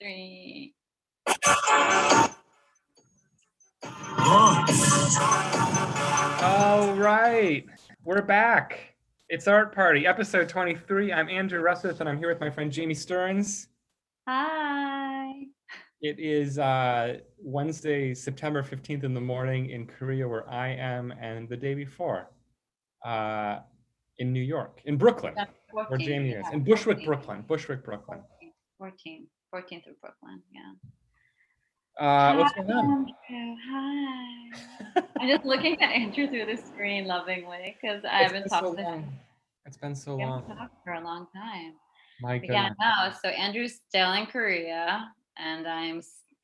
three. All right, we're back. It's Art Party, episode 23. I'm Andrew Russeth, and I'm here with my friend Jamie Stearns. Hi. It is uh, Wednesday, September 15th in the morning in Korea, where I am, and the day before uh, in New York, in Brooklyn, That's where 14, Jamie is, yeah, in Bushwick, 14, Brooklyn. Bushwick, Brooklyn. 14, 14 through Brooklyn. Yeah. Uh, what's going on? Andrew, hi. I'm just looking at Andrew through the screen lovingly because I haven't been so talked to him. It's been so We haven't long. talked for a long time. My But yeah, goodness. no. So Andrew's still in Korea, and I'm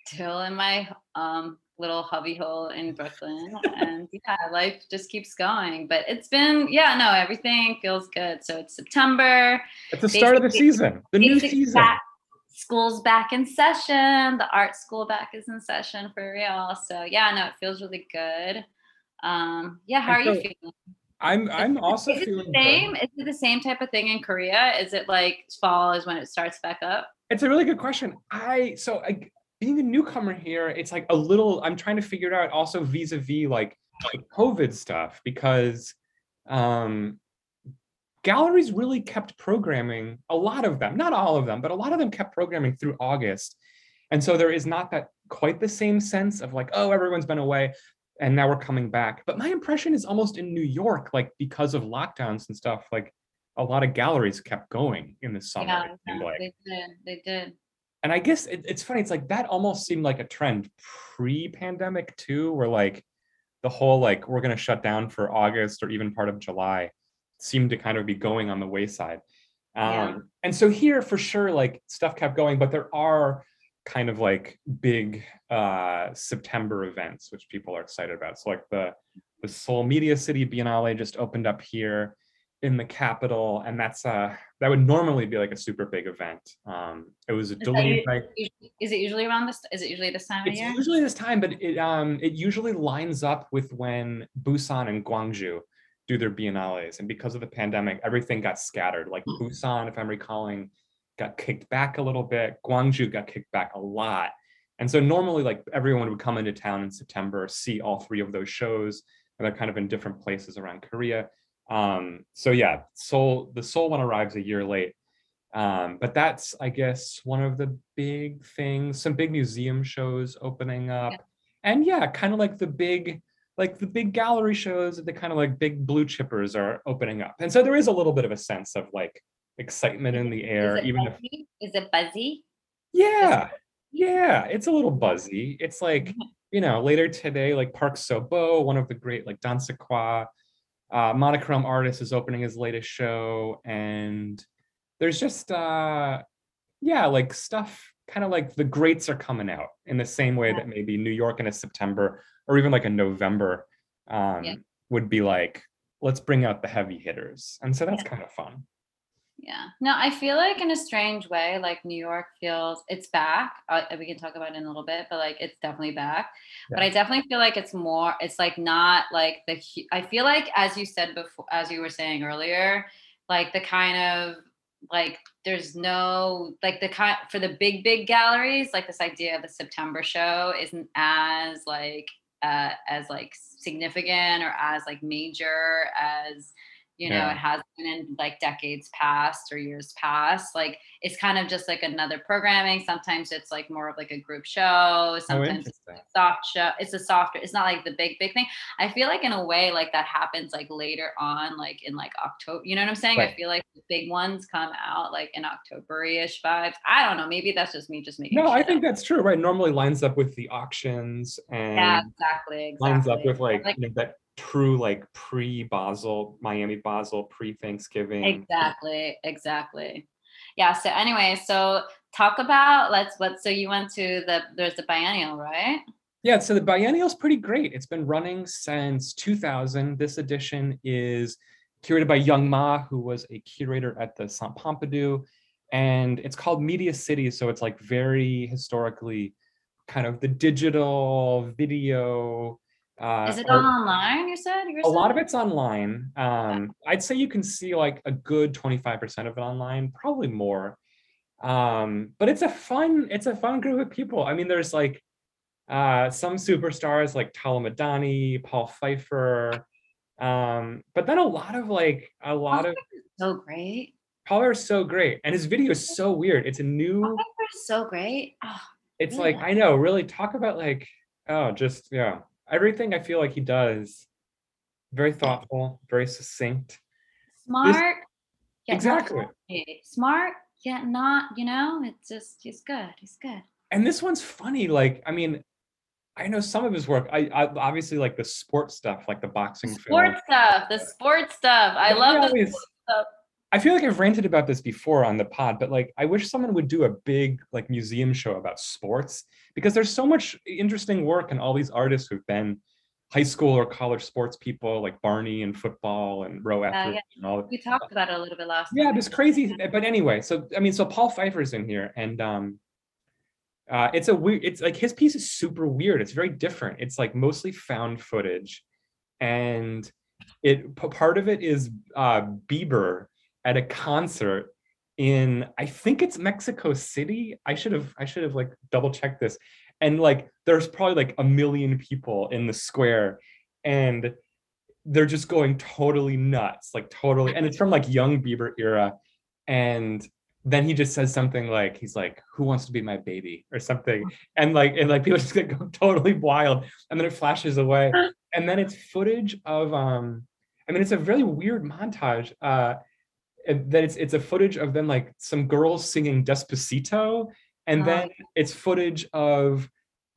still in my um, little hubby hole in Brooklyn. and yeah, life just keeps going. But it's been, yeah, no, everything feels good. So it's September. It's the start of the season, the new season. School's back in session. The art school back is in session for real. So yeah, no, it feels really good. Um, yeah, how are And you feeling? I'm I'm also is feeling the good. same? Is it the same type of thing in Korea? Is it like fall is when it starts back up? It's a really good question. I so I, being a newcomer here, it's like a little. I'm trying to figure it out. Also vis-a-vis like like COVID stuff because um, galleries really kept programming. A lot of them, not all of them, but a lot of them kept programming through August, and so there is not that quite the same sense of like oh everyone's been away and now we're coming back. But my impression is almost in New York, like because of lockdowns and stuff, like a lot of galleries kept going in the summer. yeah, yeah, like they did. They did. and I guess it, it's funny. It's like that almost seemed like a trend pre-pandemic too, where like the whole like we're gonna shut down for August or even part of July seemed to kind of be going on the wayside. Um, Yeah. And so here for sure, like stuff kept going, but there are kind of like big uh, September events which people are excited about. So like the the Seoul Media City Biennale just opened up here in the capital, and that's uh that would normally be like a super big event. Um, it was that delayed Usually- Is it usually around this? Is it usually this time of it's year? usually this time, but it um it usually lines up with when Busan and Gwangju do their biennales, and because of the pandemic, everything got scattered. Like Busan, if I'm recalling, got kicked back a little bit. Gwangju got kicked back a lot, and so normally like everyone would come into town in September, see all three of those shows, and they're kind of in different places around Korea. Um, so yeah, Seoul the Seoul one arrives a year late. Um, but that's, I guess, one of the big things. Some big museum shows opening up, and yeah, kind of like the big, like the big gallery shows, the kind of like big blue chippers are opening up, and so there is a little bit of a sense of like excitement in the air, Is it even if? Is it buzzy? yeah, yeah, it's a little buzzy. It's like, you know, later today, like Park Seo-bo, one of the great like Dansaekhwa, uh, monochrome artist is opening his latest show, and there's just uh yeah, like stuff kind of like the greats are coming out in the same way that maybe New York in a September or even like a November um Yeah. would be like, let's bring out the heavy hitters. And so that's kind of fun. Yeah. No, I feel like in a strange way, like New York feels it's back. Uh, we can talk about it in a little bit, but like it's definitely back. But I definitely feel like it's more. It's like not like the. I feel like as you said before, as you were saying earlier, like the kind of like there's no like the kind for the big big galleries like this idea of the September show isn't as like uh as like significant or as like major as you know Yeah. it has been in like decades past or years past like it's kind of just like another programming sometimes it's like more of like a group show oh, sometimes it's interesting. a soft show it's a softer it's not like the big big thing i feel like in a way like that happens like later on like in like october you know what i'm saying i feel like the big ones come out like in october-ish vibes i don't know maybe that's just me just making No, I think up. that's true, right? Normally lines up with the auctions and yeah exactly exactly lines up with like, like you know, that true like pre-Basel, Miami Basel, pre-Thanksgiving. Exactly, exactly. Yeah. So anyway, so talk about let's what so you went to the there's the biennial, right? Yeah, so the biennial's pretty great. It's been running since 2000. This edition is curated by Yung Ma, who was a curator at the Centre Pompidou, and it's called Media City. So it's like very historically kind of the digital video. Uh, Is it all online? You said a lot of it's online. Um, I'd say you can see like a good 25% of it online, probably more. Um, but it's a fun, it's a fun group of people. I mean, there's like uh some superstars like Tala Madani, Paul Pfeiffer, um, but then a lot of like a lot of so great. Paul is so great, and his video is so weird. It's a new. Pfeiffer's so great. Oh, It's like I know, really talk about like oh, just yeah, everything I feel like he does. Very thoughtful, very succinct. smart. yet Exactly. Smart, yet not. You know, it's just he's good. He's good. And this one's funny. Like, I mean, I know some of his work. I, I obviously like the sports stuff, like the boxing film. Sports stuff. The sports stuff. I But love the always- sports stuff. I feel like I've ranted about this before on the pod, but like I wish someone would do a big like museum show about sports because there's so much interesting work and all these artists who've been high school or college sports people like Barney and football and row yeah. athletes and all. We talked about it a little bit last. Yeah, time. this crazy. But anyway, so I mean, so Paul Pfeiffer's in here, and um, uh, it's a weird. It's like his piece is super weird. It's very different. It's like mostly found footage, and it part of it is uh, Bieber at a concert in I think it's Mexico City. I should have I should have like double checked this, and like there's probably like a million people in the square, and they're just going totally nuts, like totally. And it's from like young Bieber era. And then he just says something like, he's like, who wants to be my baby or something. And like, and like people just get go totally wild. And then it flashes away. And then it's footage of, um, I mean, it's a really weird montage. Uh, that it's it's a footage of them like some girls singing Despacito, and Oh, then it's footage of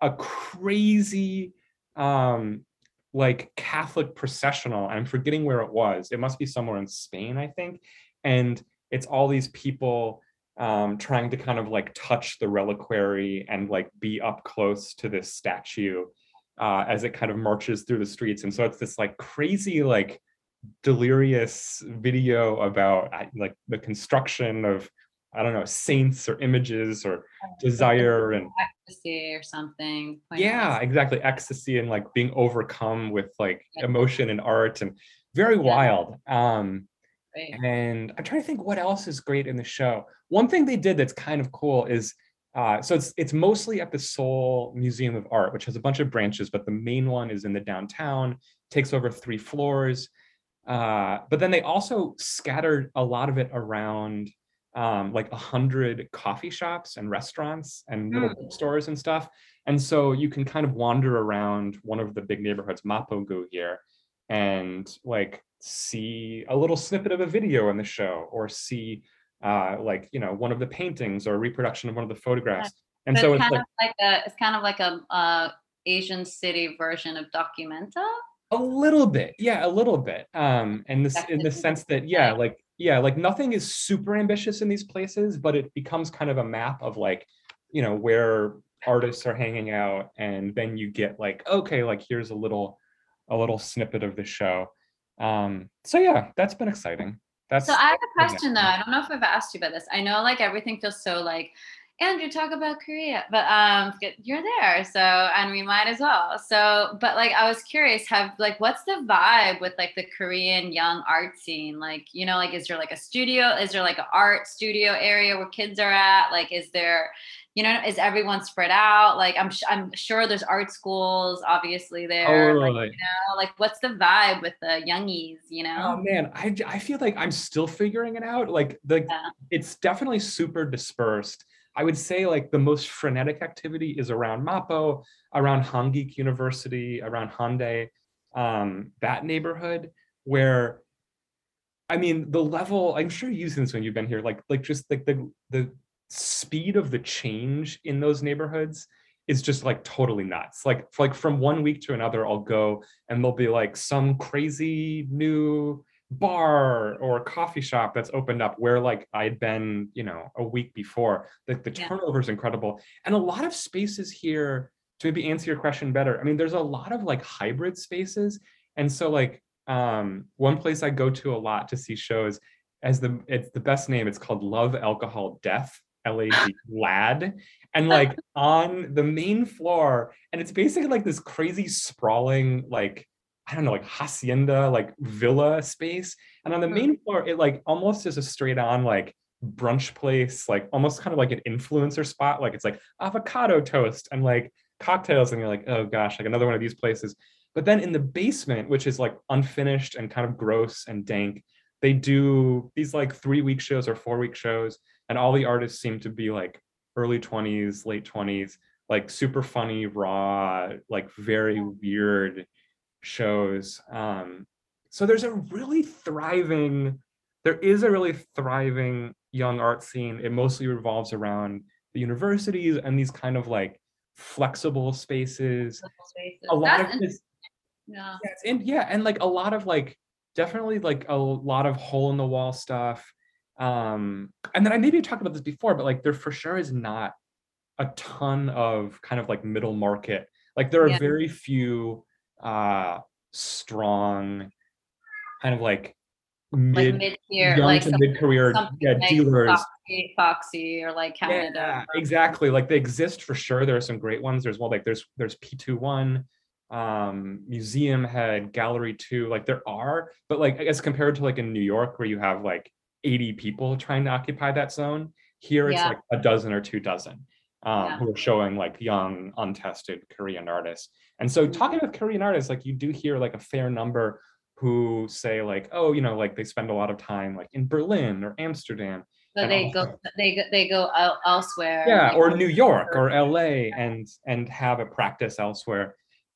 a crazy um like Catholic processional. I'm forgetting where it was. It must be somewhere in Spain, I think. And it's all these people um, trying to kind of like touch the reliquary and like be up close to this statue uh, as it kind of marches through the streets. And so it's this like crazy, like delirious video about like the construction of, I don't know, saints or images or desire and ecstasy or something. yeah exactly ecstasy and like being overcome with like emotion and art and very Yeah. wild um Great. and i'm trying to think what else is great in the show one thing they did that's kind of cool is uh, so it's it's mostly at the Seoul Museum of Art, which has a bunch of branches, but the main one is in the downtown, takes over three floors. Uh, but then they also scattered a lot of it around um, like a hundred coffee shops and restaurants and little Mm. bookstores and stuff. And so you can kind of wander around one of the big neighborhoods, Mapogu here, and like see a little snippet of a video in the show or see uh, like you know one of the paintings or a reproduction of one of the photographs. And So so it's it's kind like of like a it's kind of like a uh, Asian city version of Documenta. A little bit, yeah, a little bit. Um, and this in the sense that yeah, like yeah, like nothing is super ambitious in these places, but it becomes kind of a map of like you know where artists are hanging out, and then you get like okay, like here's a little a little snippet of the show. Um, so yeah, that's been exciting. That's So I have a question though. I don't know if I've asked you about this. I know like everything feels so like Andrew talk about Korea, but um you're there, so and we might as well. So, but like I was curious, have like what's the vibe with like the Korean young art scene? Like you know, like is there like a studio? Is there like an art studio area where kids are at? Like is there, you know, is everyone spread out? Like I'm sh- I'm sure there's art schools obviously there. Like, Totally. you know, like what's the vibe with the youngies? You Oh know? man, I feel like I'm still figuring it out. Like the Yeah. it's definitely super dispersed. I would say like the most frenetic activity is around Mapo, around Hongik University, around Hyundai, um, that neighborhood where I mean the level, I'm sure you've seen this when you've been here, like like just like the the speed of the change in those neighborhoods is just like totally nuts. Like like from one week to another, I'll go and there'll be like some crazy new bar or coffee shop that's opened up where like I'd been, you know, a week before. Like the Yeah. turnover is incredible. And a lot of spaces here to maybe answer your question better. I mean, there's a lot of like hybrid spaces. And so like um one place I go to a lot to see shows as the it's the best name, it's called Love Alcohol Death. L-A-D lad and like on the main floor and it's basically like this crazy sprawling like I don't know, like hacienda, like villa space. And on the Hmm. main floor, it like almost is a straight on like brunch place, like almost kind of like an influencer spot. Like it's like avocado toast and like cocktails, and you're like, oh gosh, like another one of these places. But then in the basement, which is like unfinished and kind of gross and dank, they do these like three week shows or four week shows, and all the artists seem to be like early 20s, late 20s, like super funny, raw, like very weird shows. Um, so there's a really thriving, there is a really thriving young art scene. It mostly revolves around the universities and these kind of like flexible spaces. spaces. A lot That's of this, Yeah. it's yeah, and like a lot of like definitely like a lot of hole in the wall stuff. Um, and then I maybe talked about this before, but like there for sure is not a ton of kind of like middle market. Like there are Yeah. very few uh strong kind of like Like mid mid tier, young like to some- mid career yeah like dealers Foxy, Foxy or like Canada. yeah, exactly. Like they exist for sure. There are some great ones. There's one like there's there's P21, um, Museum Head, Gallery 2. Like there are, but like I guess compared to like in New York where you have like 80 people trying to occupy that zone, here it's Yeah. like a dozen or two dozen um, Yeah. who are showing like young, untested Korean artists. And so Mhm. talking with Korean artists, like you do hear like a fair number who say like, oh, you know, like they spend a lot of time like in Berlin or Amsterdam So they also- go they go they go el- elsewhere. yeah or new york or or- la and and have a practice elsewhere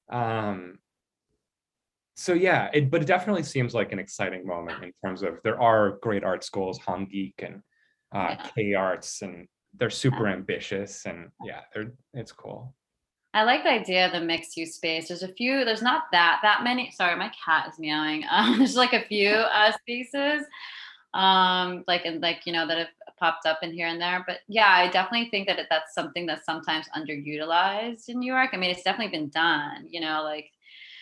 um so yeah it but it definitely seems like an exciting moment in terms of there are great art schools Hongik and uh Yeah. k arts and they're super ambitious and yeah they're it's cool I like the idea of the mixed use space. There's a few, there's not that that many. Sorry, my cat is meowing. Um, there's like a few uh, spaces, um, like and like you know that have popped up in here and there. But yeah, I definitely think that it, that's something that's sometimes underutilized in New York. I mean, it's definitely been done. You know, like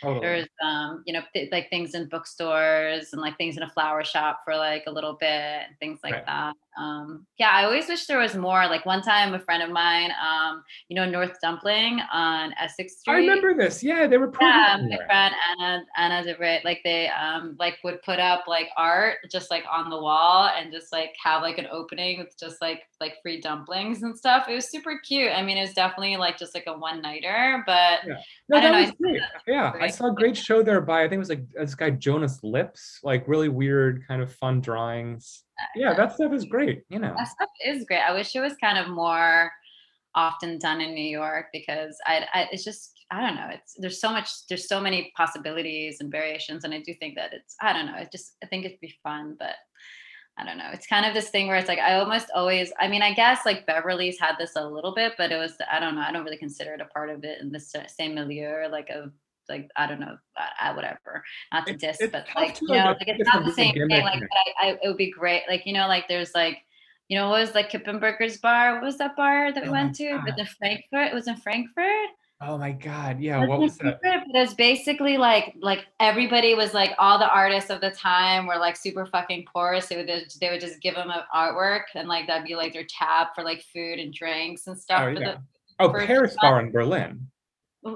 totally. there's um, you know th- like things in bookstores and like things in a flower shop for like a little bit and things like Right. that. Um, yeah, I always wish there was more. Like one time, a friend of mine, um, you know, North Dumpling on Essex Street. i remember this yeah they were Yeah, programming my there. friend Anna Anna DeVray, like they um like would put up like art just like on the wall and just like have like an opening with just like like free dumplings and stuff. It was super cute. I mean, it was definitely like just like a one nighter, but Yeah. I No, don't that know, was think great. Yeah, I saw a great show there by I think it was like this guy Jonas Lips, like really weird, kind of fun drawings. Yeah, that stuff is great. You know, that stuff is great. I wish it was kind of more often done in New York because I, I it's just I don't know. It's there's so much there's so many possibilities and variations, and I do think that it's I don't know. It just I think it'd be fun, but I don't know. It's kind of this thing where it's like I almost always. I mean, I guess like Beverly's had this a little bit, but it was I don't know. I don't really consider it a part of it in the same milieu, like of like I don't know, I, I- whatever. Not to diss, it's but like you know, like it's not the same thing. Like, but I, I it would be great. Like you know, like there's like you know, what was like Kippenberger's bar? What was that bar that we Oh went to? It was in Frankfurt. It was in Frankfurt. oh my god, yeah. It What was that? Frankfurt, But it was basically like like everybody was like all the artists of the time were like super fucking poor. So they would just, they would just give them a artwork and like that'd be like their tab for like food and drinks and stuff. Oh yeah. the, Oh, Paris Bar in Berlin.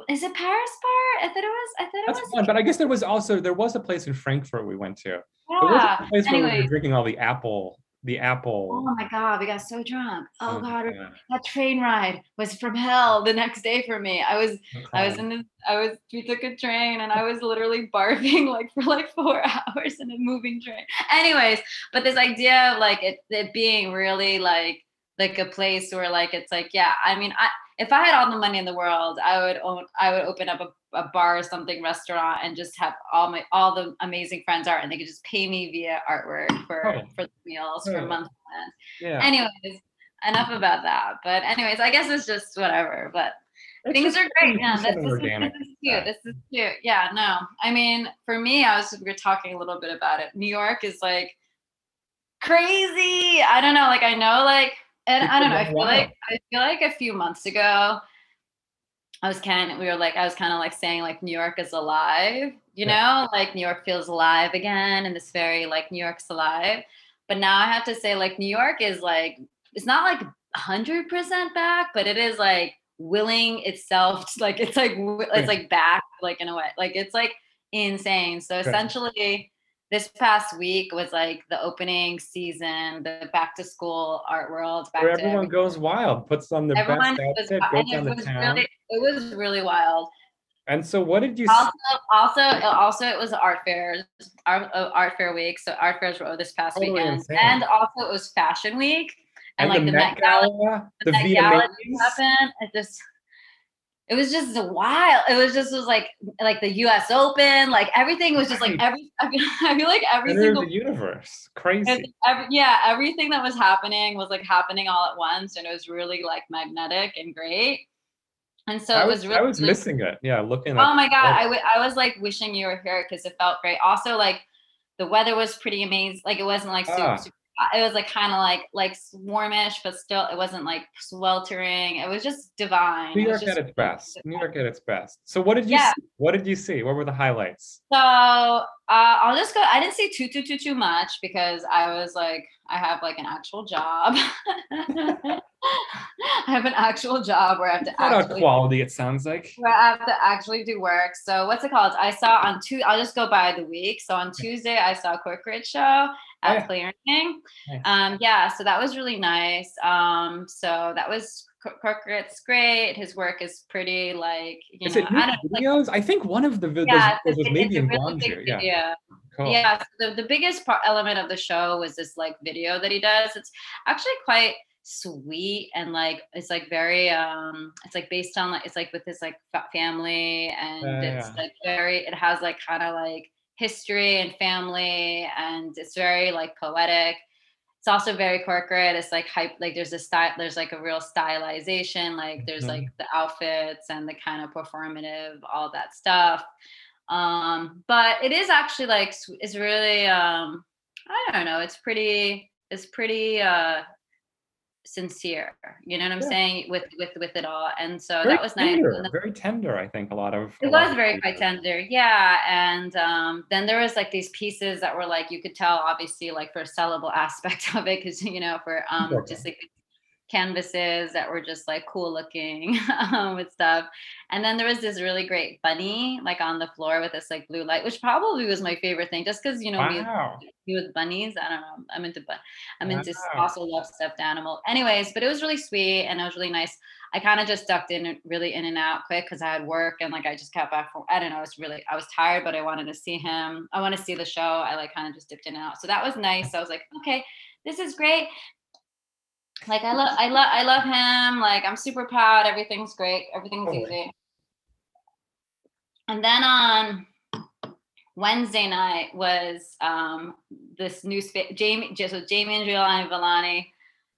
Is it Paris bar? I thought it was. I thought it That's was. fun. But I guess there was also there was a place in Frankfurt we went to. Yeah. a place where we Anyway. were drinking all the apple, the apple. Oh my god, we got so drunk. Oh, my god, that train ride was from hell the next day for me. I was I was in this, I was, we took a train and I was literally barfing like for like four hours in a moving train. Anyways, but this idea of like it, it being really like, like a place where like, it's like, yeah, I mean, I, if I had all the money in the world, I would own, I would open up a, a bar or something restaurant and just have all my, all the amazing friends art and they could just pay me via artwork for, Oh. for the meals for Yeah. months end. Yeah. anyways enough about that. But anyways i guess it's just whatever but It's things are great. yeah this, is, organic. this is cute. This is cute. Yeah no. I mean for me i was we were talking a little bit about it. New york is like crazy. I don't know. Like i know like and i don't know I feel like i feel like a few months ago I was kind of, we were like, I was kind of like saying like New York is alive, you know, like New York feels alive again and this very like New York's alive. But now I have to say like New York is like, it's not like 100% back, but it is like willing itself to, like, it's like, it's like back like in a way, like it's like insane. So essentially, this past week was like the opening season, the back to school art world. Back Where everyone goes wild, puts on the everyone best outfit, goes it down was town. really, it was really wild. And so, what did you? Also, also, also, it was art fairs, art, uh, art fair week. So art fairs were this past Totally weekend, insane. and also it was fashion week, and, and like the, the Met Gala Gala, the Met Gala happened. It just it was just wild. It was just was like like the U.S. Open, like everything was just like every. I feel, I feel like every Center single the universe, crazy. every, yeah, everything that was happening was like happening all at once, and it was really like magnetic and great. And so I it was, was really I was missing it. Yeah, looking. at Oh my god. I, w- I was like wishing you were here because it felt great. Also, like the weather was pretty amazing. Like it wasn't like super, Ah. super. It was like kind of like like warmish, but still it wasn't like sweltering. It was just divine. New It York at its best. New York at its best. So, what did you? Yeah. See? What did you see? What were the highlights? So uh, I'll just go. I didn't see too too too too much because I was like I have like an actual job. I have an actual job where I have to Not actually quality. It sounds like. where I have to actually do work. So what's it called? I saw on two. I'll just go by the week. So on Tuesday, I saw a Korakrit Show Oh, at yeah. Clearing. Nice. Um, yeah, so that was really nice. Um, so that was Korakrit's great. His work is pretty like you Is know it I know. Like, videos? I think one of the videos yeah, was maybe in really big Gwangju. Yeah, cool. Yeah, so the, the biggest part element of the show was this like video that he does. It's actually quite sweet and like it's like very um it's like based on like it's like with his like family and Yeah, it's yeah. like very it has like kind of like history and family and it's very like poetic it's also very corporate it's like hype like there's a style there's like a real stylization like there's Mhm. like the outfits and the kind of performative all that stuff um but it is actually like it's really um i don't know it's pretty it's pretty uh sincere you know what i'm Yeah. saying with with with it all and so very that was nice tender, then- very tender. I think a lot of. it was of very quite tender yeah and um then there was like these pieces that were like you could tell obviously like for a sellable aspect of it because you know for um Okay. just like canvases that were just like cool looking um, with stuff and then there was this really great bunny like on the floor with this like blue light which probably was my favorite thing just because you know Wow. me with bunnies. I don't know. I'm into but I'm into Wow. also love stuffed animal. Anyways, but it was really sweet and it was really nice. I kind of just ducked in really in and out quick because I had work and like I just kept back from I don't know. I was really I was tired, but I wanted to see him. I want to see the show. I like kind of just dipped in and out. So that was nice. I was like, okay, this is great. Like I love I love I love him. Like I'm super proud. Everything's great. Everything's Totally. easy. And then on Wednesday night was um this new space Jamie just with Jamian Juliano-Villani.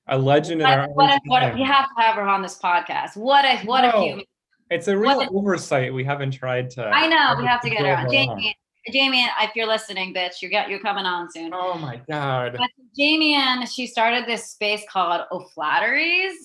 A legend in What, our what, a, what we have to have her on this podcast. What a what No, a human. It's a real what oversight. We haven't tried to. I know we have to get her on. Jamie, Jamie, if you're listening, bitch, you got you're coming on soon. Oh my god. But Jamie and she started this space called O'Flaherty's.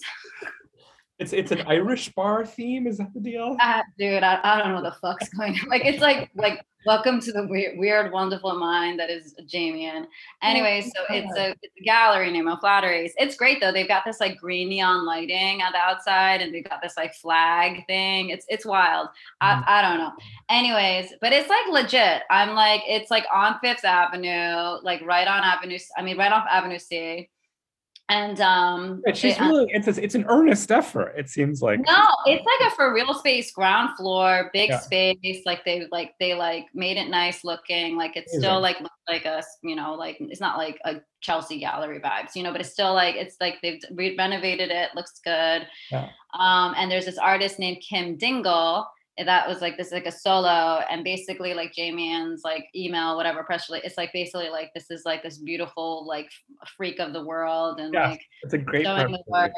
It's it's an Irish bar theme. Is that the deal? Ah, dude, I, I don't know what the fuck's going on. Like it's like like welcome to the weird, weird, wonderful mind that is Jamie. And oh, anyway, so it's a, it's a gallery named O'Flaherty's. It's great though. They've got this like green neon lighting on the outside, and they've got this like flag thing. It's it's wild. I, mm. I don't know. Anyways, but it's like legit. I'm like it's like on Fifth Avenue, like right on Avenue. I mean, right off Avenue C. And um, Yeah, she's they- really. It's a, it's an earnest effort. It seems like. no, it's like a for real space, ground floor, big Yeah. space. Like they like they like made it nice looking. Like it's still like like a you know like it's not like a Chelsea gallery vibes, you know, but it's still like it's like they've re- renovated it. Looks good. Yeah. Um, and there's this artist named Kim Dingle. That was like this like a solo, and basically like Jamian's like email, whatever press release. It's like basically like this is like this beautiful like freak of the world, and Yeah. like It's a great. showing the work.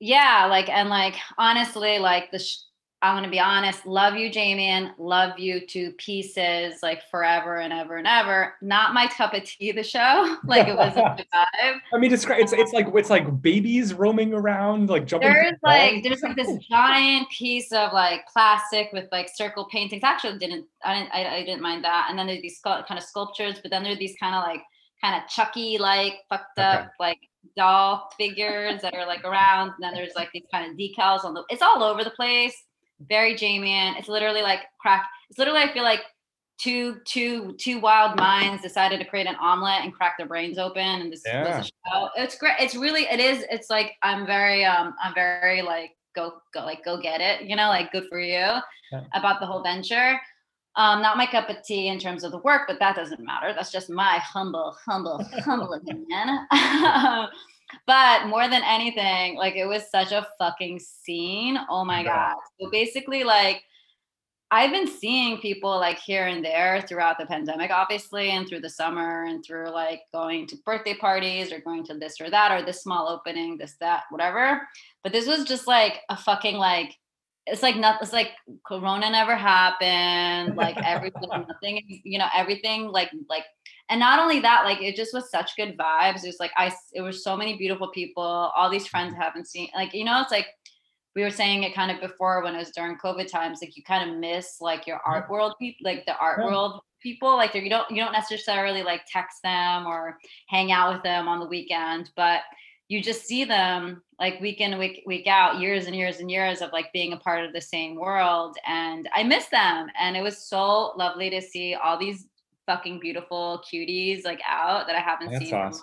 Yeah, like and like honestly, like the sh- I'm gonna be honest, love you, Jamie, love you to pieces, like forever and ever and ever. Not my cup of tea. The show, like it wasn't vibe. I mean, describe. It's it's like it's like babies roaming around, like jumping. There's like there's like this giant piece of like plastic with like circle paintings. Actually, didn't I didn't I, I didn't mind that. And then there's these kind of sculptures, but then there's these kind of like kind of Chucky like fucked Okay. up like doll figures that are like around. And then there's like these kind of decals on the. It's all over the place. Very Jamie. It's literally like crack. It's literally I feel like two two two wild minds decided to create an omelet and crack their brains open and this Yeah. was a show. It's great. It's really it is. It's like I'm very um I'm very like go go like go get it. You know, like good for you Yeah. about the whole venture. Um, not my cup of tea in terms of the work, but that doesn't matter. That's just my humble, humble, humble opinion. but more than anything, like it was such a fucking scene. Oh my Yeah. god. So basically, like I've been seeing people like here and there throughout the pandemic, obviously, and through the summer and through like going to birthday parties or going to this or that or this small opening, this, that, whatever. But this was just like a fucking like it's like not it's like corona never happened like everything nothing you know everything like like and not only that like it just was such good vibes. It was like i it was so many beautiful people. All these friends I haven't seen like you know it's like we were saying it kind of before when it was during covid times like you kind of miss like your art world people like the art Yeah. world people like you don't you don't necessarily like text them or hang out with them on the weekend but you just see them like week in week week out years and years and years of like being a part of the same world and i miss them and it was so lovely to see all these fucking beautiful cuties like out that i haven't That's seen in awesome.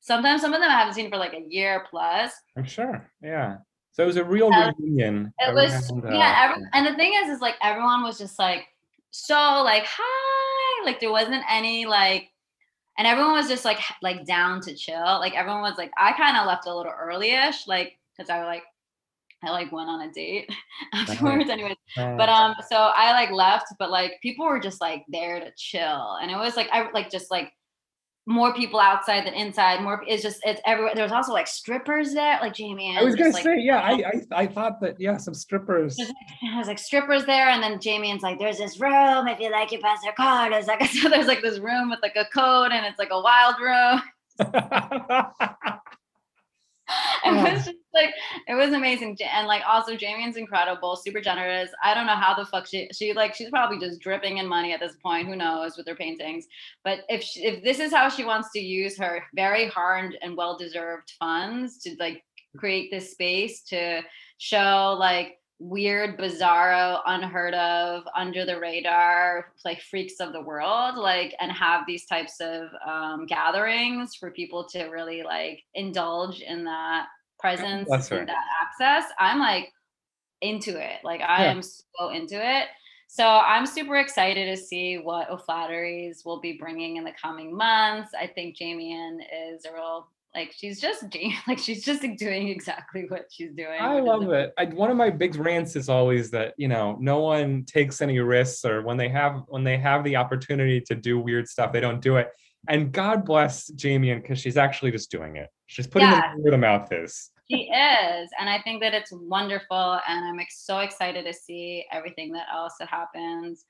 sometimes some of them i haven't seen for like a year plus I'm sure. Yeah. So it was a real Uh, reunion. it was yeah uh, every, and the thing is is like everyone was just like so like hi like there wasn't any like and everyone was just like like down to chill like everyone was like i kind of left a little early-ish like because i was like i like went on a date afterwards anyways. Uh, but um so i like left but like people were just like there to chill and it was like i like just like more people outside than inside more it's just it's everywhere there was also like strippers there like jamie I was gonna like, say, yeah, I, I I thought that yeah, some strippers. there's like, like strippers there, and then Jamian's like, "There's this room. If you like, you pass your card." There's like, so there's like this room with like a code, and it's like a wild room. It Oh. was just like it was amazing, and like also Jamie's incredible, super generous. I don't know how the fuck she she like she's probably just dripping in money at this point. Who knows with her paintings? But if she, if this is how she wants to use her very hard and well deserved funds to like create this space to show like weird, bizarro, unheard of, under the radar, like freaks of the world, like, and have these types of um, gatherings for people to really like indulge in that presence and that access. I'm like into it. Like, I Yeah. am so into it. So I'm super excited to see what O'Flaherty's will be bringing in the coming months. I think Jamian is a real like she's just like she's just doing exactly what she's doing. I love it. I, one of my big rants is always that you know no one takes any risks, or when they have when they have the opportunity to do weird stuff, they don't do it. And God bless Jamie, and because she's actually just doing it. She's putting Yeah. it where the mouth is. She is, and I think that it's wonderful, and I'm so excited to see everything that else that happens.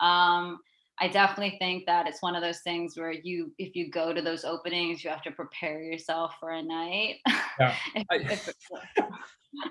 Um, I definitely think that it's one of those things where you, if you go to those openings, you have to prepare yourself for a night. Yeah. If- I- if-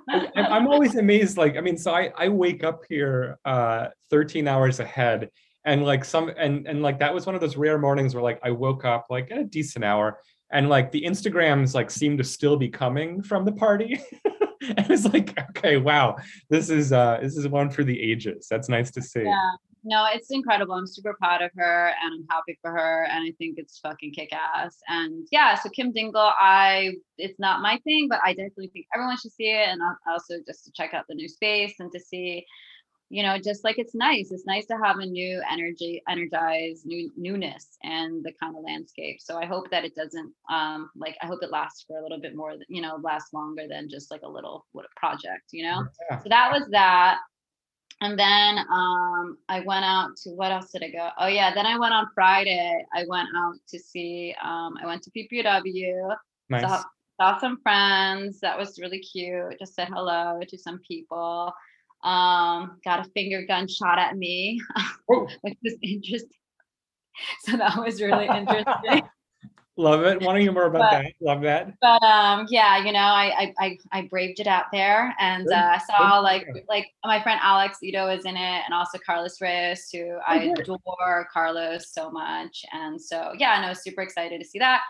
I, I'm always amazed. Like, I mean, so I I wake up here uh 13 hours ahead, and like some and and like that was one of those rare mornings where like I woke up like at a decent hour, and like the Instagrams like seem to still be coming from the party. and it's like, okay, wow, this is uh this is one for the ages. That's nice to see. yeah, no, it's incredible. I'm super proud of her, and I'm happy for her, and I think it's fucking kick ass. And yeah, so Kim Dingle, I it's not my thing, but I definitely think everyone should see it, and also just to check out the new space and to see, you know, just like it's nice. It's nice to have a new energy, energized new newness and the kind of landscape. So I hope that it doesn't, um, like I hope it lasts for a little bit more, you know, lasts longer than just like a little what a project, you know. Yeah. So that was that. And then um, I went out to what else did I go? Oh yeah, then I went on Friday. I went out to see. Um, I went to PPW. Nice. Saw, saw some friends. That was really cute. Just said hello to some people. Um, got a finger gun shot at me, Oh, which was interesting. So that was really interesting. Love it. Want to hear more about But- that? Love that. but um yeah you know I, I i i braved it out there and Good. uh I saw like like my friend alex ito is in it and also carlos reyes who i Oh, adore carlos so much and so yeah and i was super excited to see that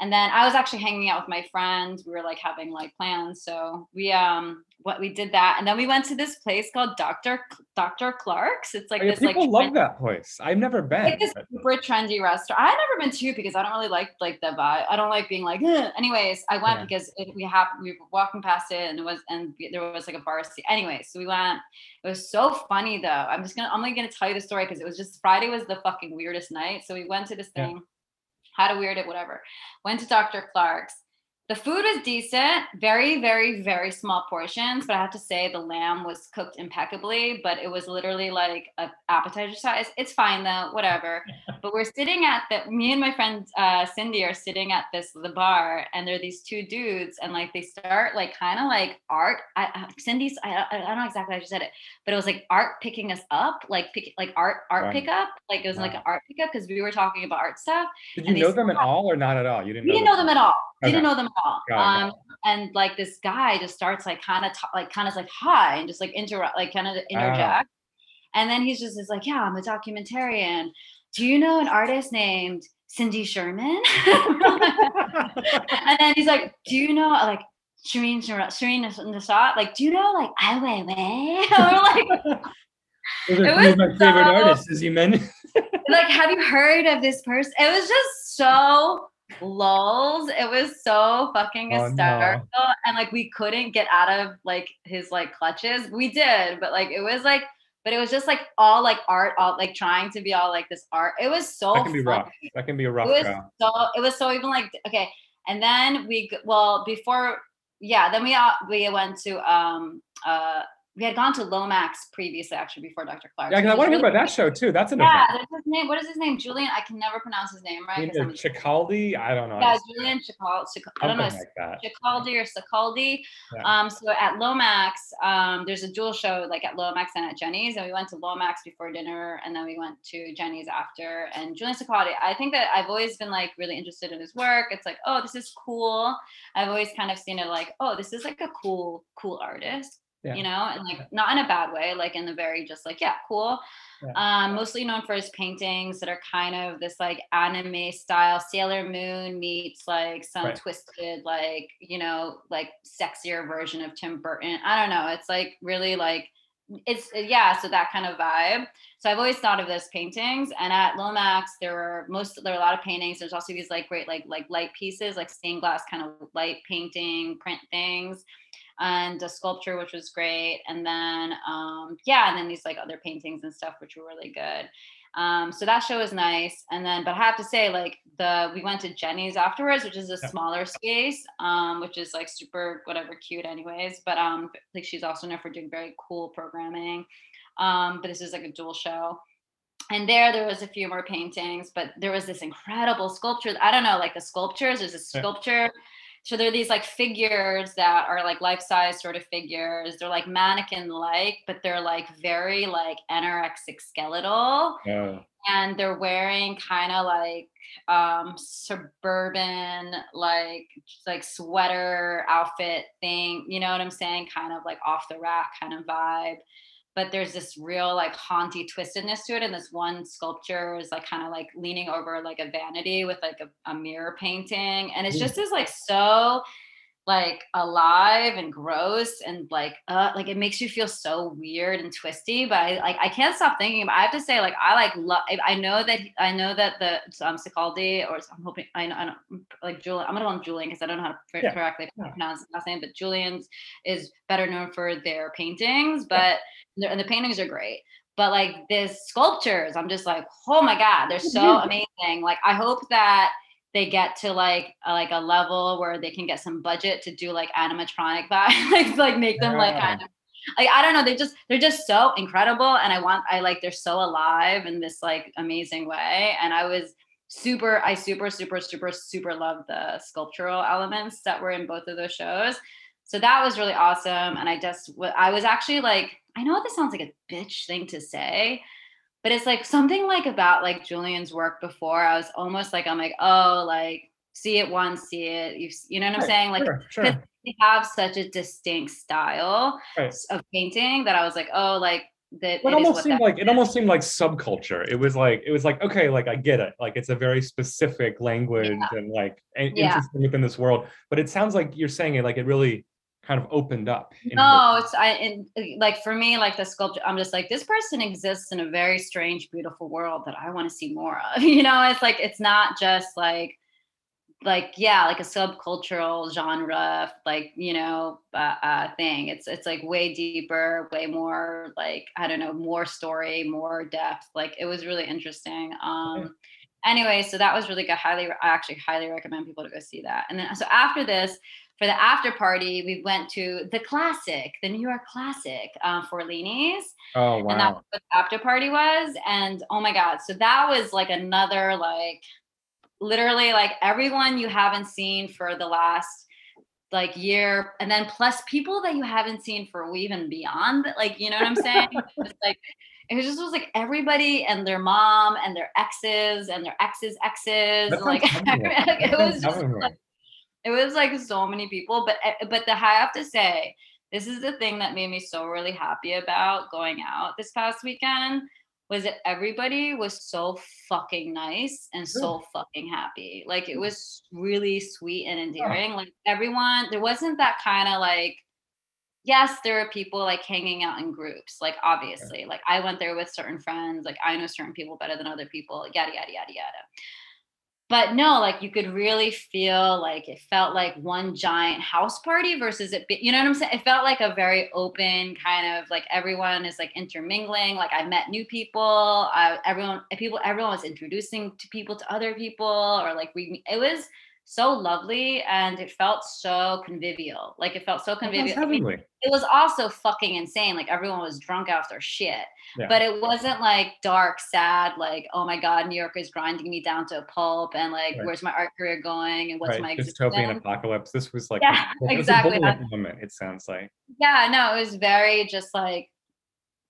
and then I was actually hanging out with my friends. We were like having like plans. So we um what we did that, and then we went to this place called Doctor Doctor Clark's. It's like Oh, yeah, this people like love trend- that place. I've never been. like this super trendy restaurant. I've never been to because I don't really like like the vibe. I don't like being like. "Ugh." Anyways, I went Yeah. because it, we have we were walking past it and it was and there was like a bar seat. Anyway, so we went. It was so funny though. I'm just gonna I'm only gonna tell you the story because it was just Friday was the fucking weirdest night. So we went to this Yeah. Had a weird it, whatever. Went to Dr. Clark's. The food was decent, very, very, very small portions, but I have to say the lamb was cooked impeccably, but it was literally like a appetizer size. It's fine though, whatever. but we're sitting at the me and my friend uh, Cindy are sitting at this the bar, and there are these two dudes, and like they start like kind of like art. I, Cindy's I, I don't know exactly how she said it, but it was like art picking us up, like pick like art art Wow. pickup, like it was like an art pickup because we were talking about art stuff. Did you know them at all or not at all? You didn't We know didn't know them at all. Okay. Didn't know them at all. Um, and like this guy just starts like kind of like kind of like hi and just like interrupt like kind of Ah. interject. And then he's just is like, yeah, I'm a documentarian. Do you know an artist named Cindy Sherman? and then he's like, do you know like Shirin Shir- Shirin Neshat? Like, do you know like Ai Weiwei? We're like, Those are It was my favorite so- artists, as you mentioned. like, have you heard of this person? It was just so lulls. It was so fucking Oh, no. hysterical. And like we couldn't get out of like his like clutches. We did, but like it was like, but it was just like all like art, all like trying to be all like this art. It was so that can be rough. That can be a rough It was so it was so even like okay. And then we well before yeah, then we uh, we went to um uh we had gone to Lomex previously actually before Dr. Clark. Yeah, because I want to hear about that show too. That's an Yeah, event. his name. What is his name? Julian. I can never pronounce his name right. I'm- Chicaldi? I don't know. yeah, Julian Chicaldi. I don't know. Like. Chicaldi or Sicaldi. Yeah. Um, so at Lomex, um, there's a dual show like at Lomex and at Jenny's, and we went to Lomex before dinner, and then we went to Jenny's after. And Julian Sicaldi, I think that I've always been like really interested in his work. It's like, oh, this is cool. I've always kind of seen it like, oh, this is like a cool, cool artist. Yeah. You know, and like not in a bad way, like in the very just like, yeah, cool. Yeah. Um, mostly known for his paintings that are kind of this like anime style Sailor Moon meets like some Right. twisted, like, you know, like sexier version of Tim Burton. I don't know. It's like really like it's yeah, so that kind of vibe. So I've always thought of those paintings. And at Lomex, there were most there were a lot of paintings. There's also these like great like like light pieces, like stained glass kind of light painting, print things and a sculpture which was great and then um yeah and then these like other paintings and stuff which were really good um so that show was nice and then but i have to say like the we went to jenny's afterwards which is a Yeah. smaller space um which is like super whatever cute anyways but um like she's also known for doing very cool programming um but this is like a dual show and there there was a few more paintings but there was this incredible sculpture i don't know like the sculptures there's a Yeah. So they're these like figures that are like life size sort of figures. They're like mannequin like but they're like very like anorexic skeletal. Oh, and they're wearing kind of like um suburban like like sweater outfit thing you know what i'm saying? Kind of like off the rack kind of vibe but there's this real like haunty twistedness to it and this one sculpture is like kind of like leaning over like a vanity with like a, a mirror painting and it's mm. just is like so like alive and gross and like uh like it makes you feel so weird and twisty but i like i can't stop thinking about i have to say like i like love i know that i know that the um Sicaldi or i'm hoping i know i don't like julian i'm gonna call him julian because i don't know how to Yeah. correctly Yeah. pronounce his last name but julian's is better known for their paintings but the- and the paintings are great but like this sculptures i'm just like oh my god they're so amazing like i hope that they get to like a, like a level where they can get some budget to do like animatronic vibe like like make them like kind of like I don't know they just they're just so incredible and I want I like they're so alive in this like amazing way and I was super I super super super super love the sculptural elements that were in both of those shows. So that was really awesome and I just I was actually like I know this sounds like a bitch thing to say but it's like something like about like Julian's work before. I was almost like I'm like, oh, like see it once, see it. You you know what I'm Right, saying? Like sure, sure. they have such a distinct style Right. of painting that I was like, oh, like that It is almost seemed like it almost seemed like subculture. It was like it was like okay, like I get it. Like it's a very specific language and like Yeah. interesting within this world. But it sounds like you're saying it like it really kind of opened up. No, it's I and like for me, like the sculpture, I'm just like this person exists in a very strange, beautiful world that I want to see more of. You know, it's like it's not just like like yeah, like a subcultural genre, like you know, uh, uh, thing. It's it's like way deeper, way more like I don't know, more story, more depth. Like it was really interesting. Um, anyway, so that was really good. Highly, I actually highly recommend people to go see that. And then so after this, for the after party, we went to the classic, the New York classic uh, Fanelli's. Oh wow. And that's wow. what the after party was. And oh my God. So that was like another, like, literally, like everyone you haven't seen for the last like year. And then plus people that you haven't seen for even beyond, like, you know what I'm saying? it's like, it was just was like everybody and their mom and their exes and their exes' exes. That and like it was just like, it was like so many people but eh, but the i have to say this is the thing that made me so really happy about going out this past weekend was that everybody was so fucking nice and so fucking happy. Like it was really sweet and endearing. Like everyone there wasn't that kind of like yes there are people like hanging out in groups like obviously. Like i went there with certain friends. Like i know certain people better than other people. Yada yada yada yada but no like you could really feel like it felt like one giant house party versus it be, you know what i'm saying? It felt like a very open kind of like everyone is like intermingling. Like i met new people. Uh, everyone people everyone was introducing to people to other people or like we it was so lovely and it felt so convivial like it felt so convivial I mean, it was also fucking insane like everyone was drunk after shit Yeah. but it wasn't like dark sad like oh my god new york is grinding me down to a pulp and like Right. where's my art career going and what's right. my Dystopian apocalypse. This was like Yeah, was a exactly. moment, it sounds like. yeah no it was very just like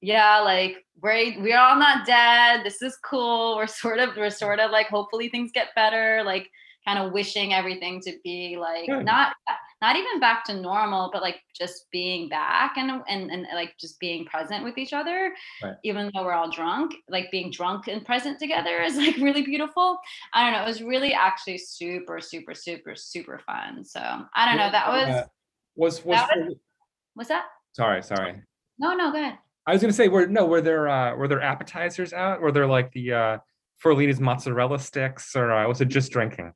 yeah like we're we're all not dead this is cool we're sort of we're sort of like hopefully things get better like kind of wishing everything to be like Good. not not even back to normal but like just being back and and, and like just being present with each other Right. even though we're all drunk like being drunk and present together is like really beautiful i don't know it was really actually super super super super fun so i don't know that was Uh, was was that for- what's that sorry, sorry. no no go ahead I was gonna say, were no, were there uh were there appetizers out? Were there like the uh Fanelli's mozzarella sticks, or uh, was it just drinking?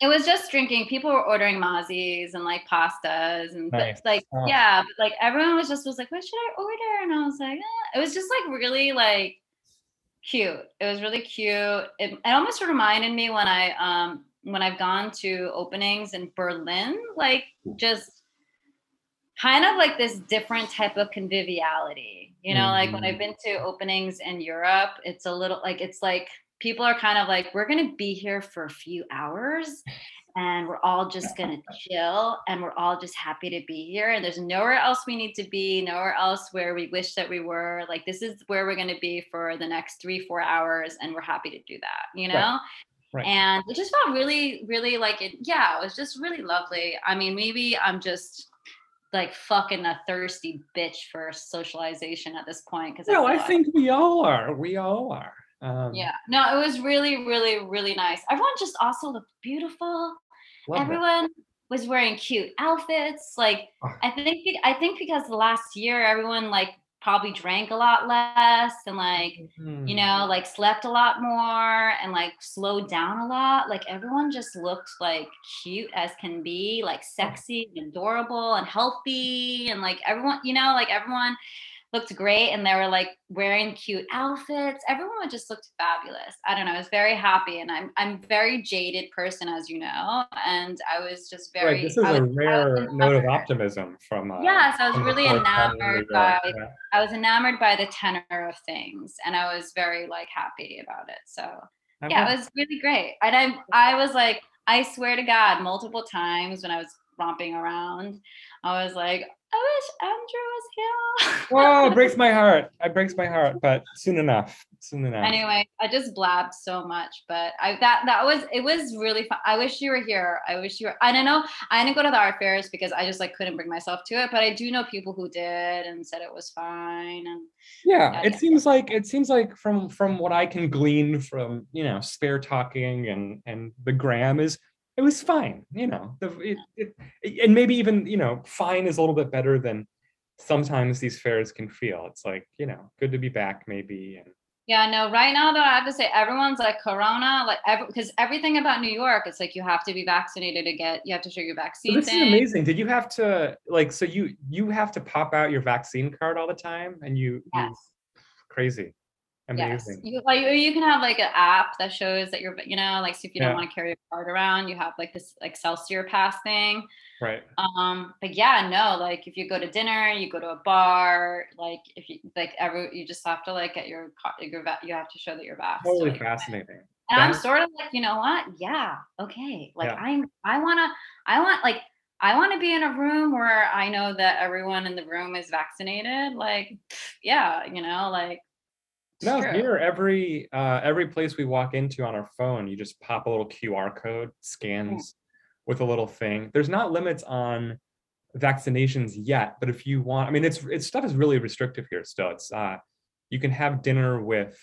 It was just drinking. People were ordering mazis and like pastas and but, like Oh. yeah, but like everyone was just was like, what should I order? And I was like, eh. it was just like really like cute. It was really cute. It, it almost reminded me when I um when I've gone to openings in Berlin, like just kind of like this different type of conviviality. You know, like when I've been to openings in Europe, it's a little like it's like people are kind of like, we're gonna be here for a few hours and we're all just gonna chill and we're all just happy to be here. And there's nowhere else we need to be, nowhere else where we wish that we were. Like this is where we're gonna be for the next three, four hours, and we're happy to do that, you know? Right. Right. And it just felt really, really like it. Yeah, it was just really lovely. I mean, maybe I'm just like fucking a thirsty bitch for socialization at this point because No, I think we all are. We all are. Um, yeah no it was really really really nice everyone just also looked beautiful love that. everyone was wearing cute outfits like Ah. i think i think because last year everyone like probably drank a lot less and like you Mhm. know like slept a lot more and like slowed down a lot like everyone just looked like cute as can be like sexy and adorable and healthy and like everyone you know like everyone looked great and they were like wearing cute outfits everyone just looked fabulous i don't know i was very happy and i'm i'm a very jaded person as you know and i was just very Right, this is a was- was rare note of optimism from. Uh, Yes, I was really enamored we were there. by Yeah. I was enamored by the tenor of things and I was very like happy about it. So I'm yeah, happy. it was really great. And I I was like, I swear to God, multiple times when I was romping around, I was like, I wish Andrew was here. oh, it breaks my heart. It breaks my heart, but soon enough. Soon enough. anyway, I just blabbed so much, but I that that was it was really fun. I wish you were here. I wish you were. I don't know. I didn't go to the art fairs because I just like couldn't bring myself to it. But I do know people who did and said it was fine. And yeah, Yeah, it yeah. seems like it seems like from from what I can glean from you know spare talking and and the gram is it was fine. You know, the it, it, and maybe even you know fine is a little bit better than sometimes these fairs can feel. It's like you know good to be back maybe and yeah, no, right now though, I have to say everyone's like corona, like every because everything about New York, it's like you have to be vaccinated to get you have to show your vaccine So this is amazing. Did you have to like so you you have to pop out your vaccine card all the time and you, you Yes. Crazy. Yes, Amazing. you like you can have like an app that shows that you're, you know, like so if you Yeah. don't want to carry a card around, you have like this Excelsior pass thing. Right. Um, but yeah, no, like if you go to dinner, you go to a bar, like if you like every, you just have to like get your, your, you have to show that you're vaxxed. to, Totally like, fascinating. And I'm sort of like, you know what? Yeah, okay. Like Yeah. I'm, I wanna, I want like, I want to be in a room where I know that everyone in the room is vaccinated. Like, yeah, you know, like. No, true. here every uh every place we walk into on our phone, you just pop a little QR code, scans with a little thing. There's not limits on vaccinations yet, but if you want, I mean it's it's stuff is really restrictive here still. It's uh you can have dinner with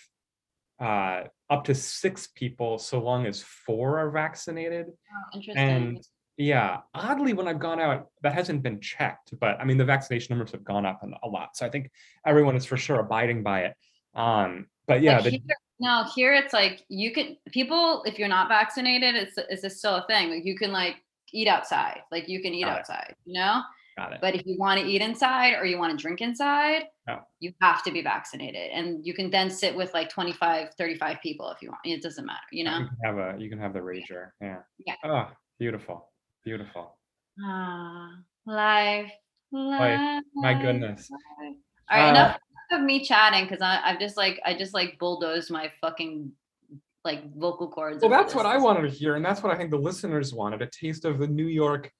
uh up to six people so long as four are vaccinated. Oh, interesting. And yeah, oddly, when I've gone out, that hasn't been checked, but I mean, the vaccination numbers have gone up a lot. So I think everyone is for sure abiding by it. Um, but yeah, Like the, here, no, here it's like you can people if you're not vaccinated, it's it's still a thing. Like you can like eat outside, like you can eat Got it. outside, you know. got it. But if you want to eat inside or you want to drink inside, Oh. you have to be vaccinated, and you can then sit with like 25, 35 people if you want. It doesn't matter, you know. You can have a you can have the rager. Yeah. Yeah. Oh, beautiful, beautiful. Ah, life, life. My goodness. life. All right, Uh, enough of me chatting because I've just like I just like bulldozed my fucking like vocal cords. Well, that's what. I wanted to hear, and that's what I think the listeners wanted—a taste of the New York.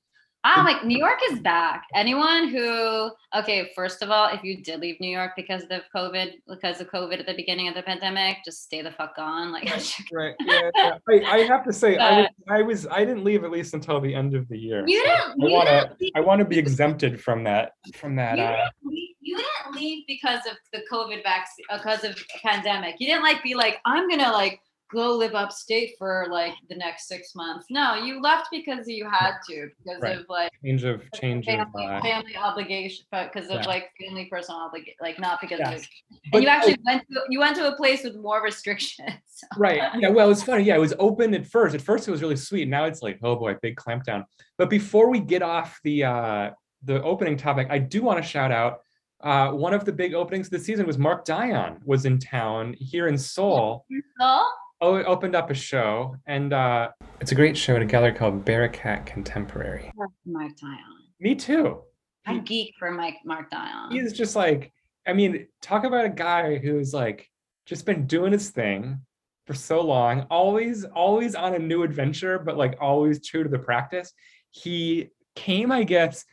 I'm like, New York is back. Anyone who, okay, first of all, if you did leave New York because of COVID, because of COVID at the beginning of the pandemic, just stay the fuck on. Like, Right. Yeah. yeah. I, I have to say, I was, I was, I didn't leave at least until the end of the year. you so didn't, I wanna, I want to be exempted from that, from that. you Uh, didn't leave, you didn't leave because of the COVID vaccine, because of pandemic. You didn't like be like, I'm gonna like go live upstate for like the next six months. No, you left because you had to, because Right. of like change of change of. family, Uh, family obligation, but because of Yeah. like family personal obligation, like not because Yes. of But, you actually went to you went to a place with more restrictions. right yeah well it's funny yeah it was open at first at first it was really sweet now it's like oh boy big clampdown but before we get off the uh the opening topic i do want to shout out uh one of the big openings this season was mark dion was in town here in seoul oh it opened up a show and uh it's a great show at a gallery called Barakat contemporary Mark Dion. me too I'm geek for Mike Mark Dion. he's just like i mean talk about a guy who's like just been doing his thing for so long always always on a new adventure but like always true to the practice he came i guess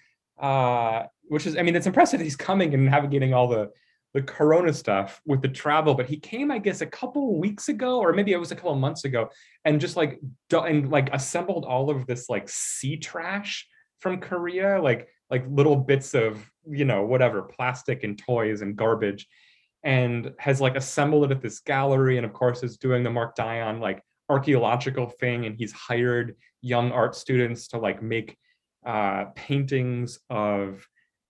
uh which is i mean it's impressive that he's coming and navigating all the the corona stuff with the travel but he came i guess a couple weeks ago or maybe it was a couple months ago and just like and like assembled all of this like sea trash from korea like like little bits of you know whatever plastic and toys and garbage and has like assembled it at this gallery and of course is doing the mark dion like archaeological thing and he's hired young art students to like make uh paintings of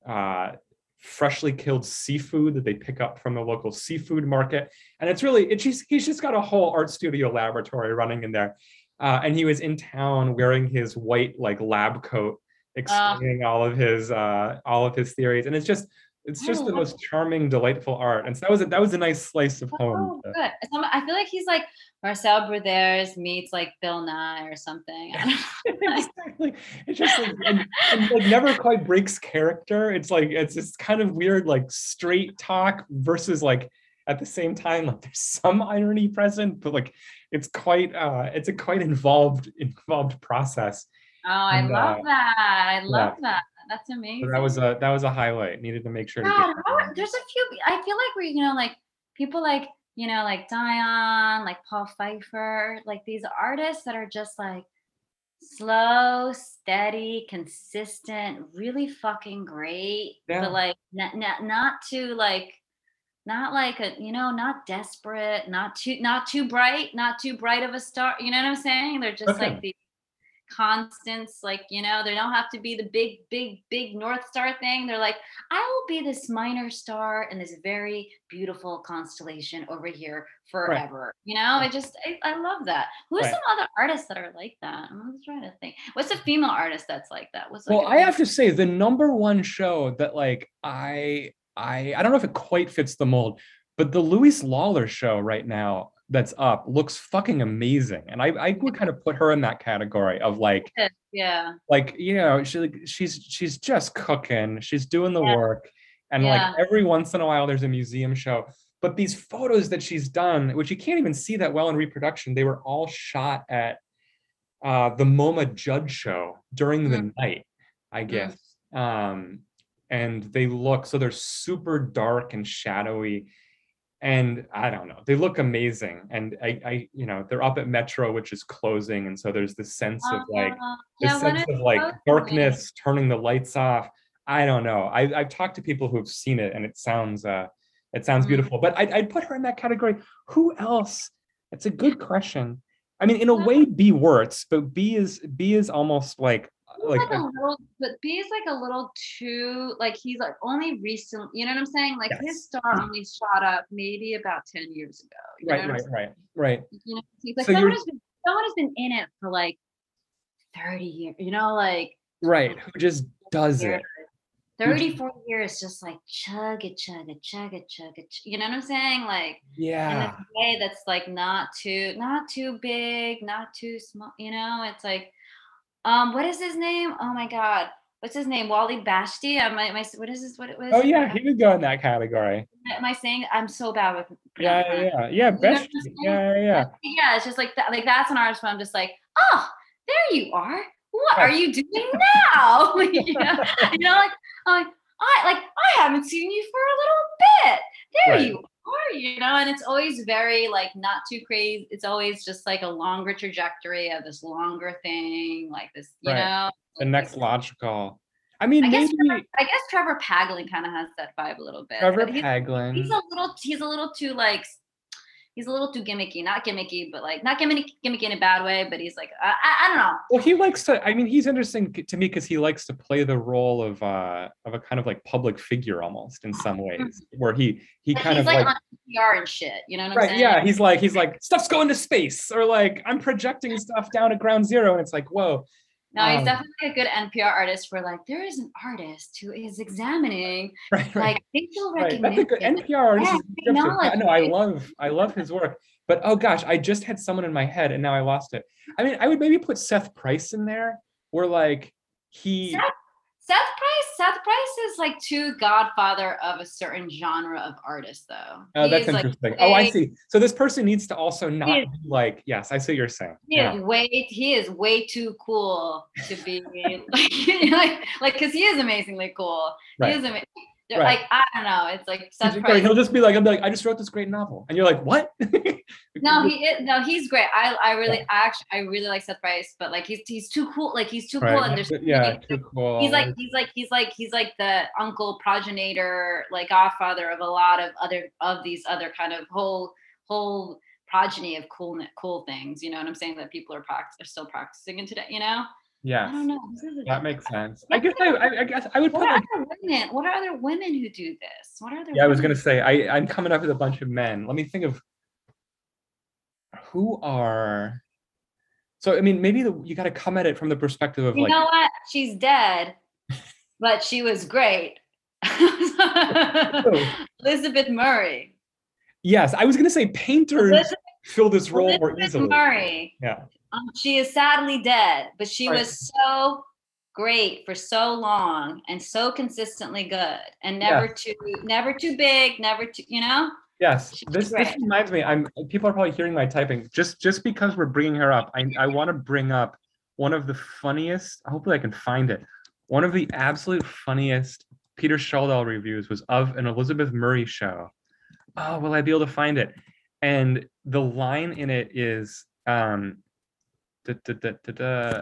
uh freshly killed seafood that they pick up from the local seafood market. And it's really it's just he's just got a whole art studio laboratory running in there. Uh, and he was in town wearing his white like lab coat explaining all of his uh all of his theories. And it's just it's just the most charming delightful art. And so that was a that was a nice slice of home. Oh, good. I feel like he's like Marcel Broodthaers meets like Bill Nye or something. Exactly it's just like and, and like never quite breaks character it's like it's this kind of weird like straight talk versus like at the same time like there's some irony present but like it's quite uh it's a quite involved involved process Oh, I And, love uh, that. I love that. That's amazing. So that was a that was a highlight. Needed to make sure to God, get. there's a few. I feel like we, you know, like people like you know, like Dion, like Paul Pfeiffer, like these artists that are just like slow, steady, consistent, really fucking great, Yeah. but like not, not not too like not like a you know not desperate not too not too bright not too bright of a star you know what i'm saying they're just Okay. like the constants like you know they don't have to be the big big big north star thing. They're like i will be this minor star in this very beautiful constellation over here forever. You know i just I, I love that. Who's Right. some other artists that are like that? I'm trying to think. What's a female artist that's like that? What's like Well, I have to say the number one show that like I I I don't know if it quite fits the mold, but the Louise Lawler show right now that's up looks fucking amazing, and I I would kind of put her in that category of like yeah like you know she like she's she's just cooking, she's doing the Yeah. work, and Yeah. like every once in a while there's a museum show. But these photos that she's done, which you can't even see that well in reproduction, they were all shot at uh, the MoMA Judd Show during the night, I guess. Um, and they look so they're super dark and shadowy, and I don't know, they look amazing. And I, I, you know, they're up at Metro, which is closing, and so there's this sense of like Uh, this yeah, sense of like darkness, turning the lights off. I don't know. I, I've talked to people who've seen it, and it sounds uh, it sounds Mhm. beautiful. But I'd, I'd put her in that category. Who else? It's a good question. I mean, in a way, B works, but B is B is almost like like like, a little, but B is like a little too like he's like only recently. You know what I'm saying? Like Yes. his star only shot up maybe about ten years ago. You right, right, right, right. You know, he's like So someone has been someone has been in it for like thirty years. You know, like Right. Who just does years. it? 34 years, just like chug it, chug it, chug it, chug it. You know what I'm saying? Like in Yeah. way that's like not too not too big not too small you know it's like um what is his name oh my god what's his name wally bashti am I, am I what is this what it was Oh yeah, he would go in that category. am i saying i'm so bad with Yeah, yeah, yeah. Yeah, You know best. Yeah, yeah, yeah. yeah it's just like that like that's an artist where i'm just like oh there you are what are you doing now you, know? you know like i'm like i like i haven't seen you for a little bit there Right. you are you know and it's always very like not too crazy it's always just like a longer trajectory of this longer thing like this you Right. know The next logical. I mean, I guess maybe i guess trevor paglen kind of has that vibe a little bit Trevor he's, Paglen. he's a little he's a little too like he's a little too gimmicky not gimmicky but like not gimmicky gimmicky in a bad way but he's like i, I, I don't know Well, he likes to. I mean, he's interesting to me because he likes to play the role of uh of a kind of like public figure almost in some ways, where he he Like, kind of like, like. on PR and shit. You know what I'm Right, saying? yeah, he's like he's like stuff's going to space, or like I'm projecting stuff down at ground zero, and it's like whoa, no, he's um, definitely a good NPR artist. Where like there is an artist who is examining right, right, like facial right. That's a good NPR artist. Yeah, is a good description. Yeah, no, I love I love his work, but oh gosh, I just had someone in my head and now I lost it. I mean, I would maybe put Seth Price in there, where like he. Seth, Seth Price. Seth Price is like too godfather of a certain genre of artist, though. Oh, He that's is, like, interesting. oh, I see. So this person needs to also not like, yes, I see what you're saying. He Yeah. is way he is way too cool to be like like like because he is amazingly cool. Right. He is amazing. Right. Like I don't know. It's like Price. He'll just be like, I'm like, I just wrote this great novel, and you're like, what? No, he is, no, he's great. I I really I actually I really like Seth Price, but like he's he's too cool. Like he's too cool, and there's Yeah, like, too cool. he's like he's like he's like he's like the uncle progenitor, like godfather of a lot of other of these other kind of whole whole progeny of cool cool things. You know what I'm saying? That people are practice are still practicing in today. You know? I don't know. This is a- that makes sense. I guess I, I, I guess I would put. What are other women? What are other women who do this? What are other? yeah, I was gonna say I, I'm coming up with a bunch of men. Let me think of who are. So I mean, maybe the, you got to come at it from the perspective of You like know what? She's dead, but she was great. Elizabeth Murray. yes, I was gonna say painters Elizabeth, fill this role more Elizabeth easily. Murray. Yeah. Um, she is sadly dead, but she Right. was so great for so long and so consistently good and never too never too big, never too, you know? Yes, She's this this reminds me. I'm people are probably hearing my typing. Just just because we're bringing her up, I I want to bring up one of the funniest. Hopefully, I can find it. one of the absolute funniest Peter Schjeldahl reviews was of an Elizabeth Murray show. Oh, will I be able to find it? And the line in it is, um, da, da, da,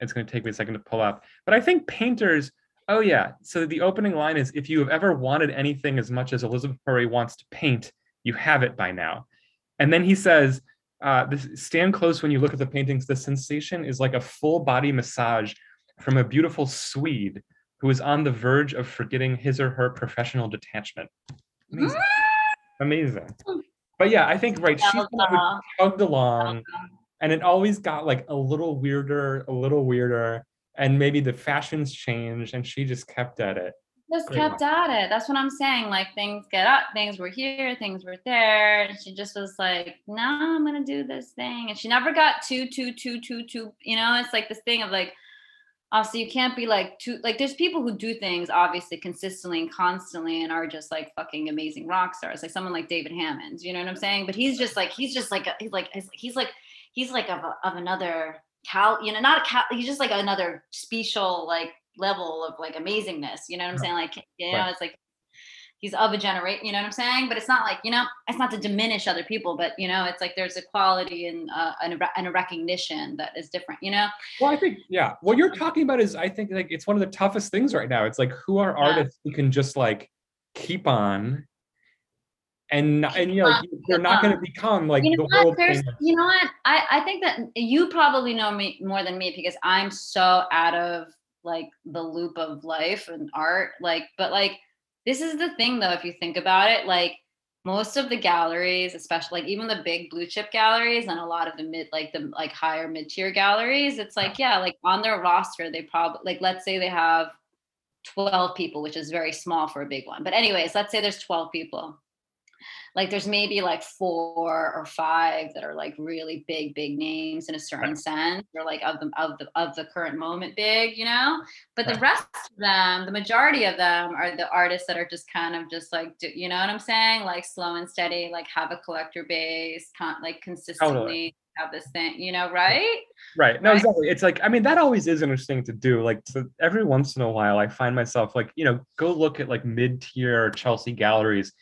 it's going to take me a second to pull up, but I think painters. Oh yeah. So the opening line is, "If you have ever wanted anything as much as Elizabeth Murray wants to paint, you have it by now." And then he says, uh, this, "Stand close when you look at the paintings. The sensation is like a full body massage from a beautiful Swede who is on the verge of forgetting his or her professional detachment." Amazing. Amazing. But yeah, I think right. She of Schjeldahl. chugged along, and it always got like a little weirder, a little weirder, and maybe the fashions changed, and she just kept at it. just Great kept at it. That's what I'm saying. Like things get up, things were here, things were there. And she just was like, no, I'm gonna do this thing. And she never got too, too, too, too, too, you know, it's like this thing of like, Uh, obviously you can't be like too like there's people who do things obviously consistently and constantly and are just like fucking amazing rock stars. Like someone like David Hammons, you know what I'm saying? But he's just like, he's just like a, he's like he's, he's like he's like of, a, of another cal, you know, not a cal, he's just like another special like level of like amazingness. You know what I'm Right. saying? Like, you know, Right. it's like he's of a generation. You know what I'm saying? But it's not like you know, it's not to diminish other people, but you know, it's like there's a quality and uh, and, a, and a recognition that is different. You know? Well, I think yeah, what you're talking about is I think like it's one of the toughest things right now. It's like who are Yeah. artists who can just like keep on, and and you know you- they're not going to become like you the what? world you know what? I, I think that you probably know me more than me because I'm so out of like the loop of life and art. Like, but like, this is the thing though, if you think about it, like most of the galleries, especially like even the big blue chip galleries and a lot of the mid, like the like higher mid tier galleries, it's like, yeah, like on their roster, they probably, like, let's say they have 12 people, which is very small for a big one. But, anyways, let's say there's 12 people like there's maybe like four or five that are like really big big names in a certain sense or like of the of the of the current moment big you know but the rest of them the majority of them are the artists that are just kind of just like do, you know what i'm saying like slow and steady like have a collector base con- like consistently have this thing you know right Right. No, Right? exactly. It's like, I mean, that always is interesting to do. Like, to, every once in a while, I find myself like, you know, go look at like mid tier Chelsea galleries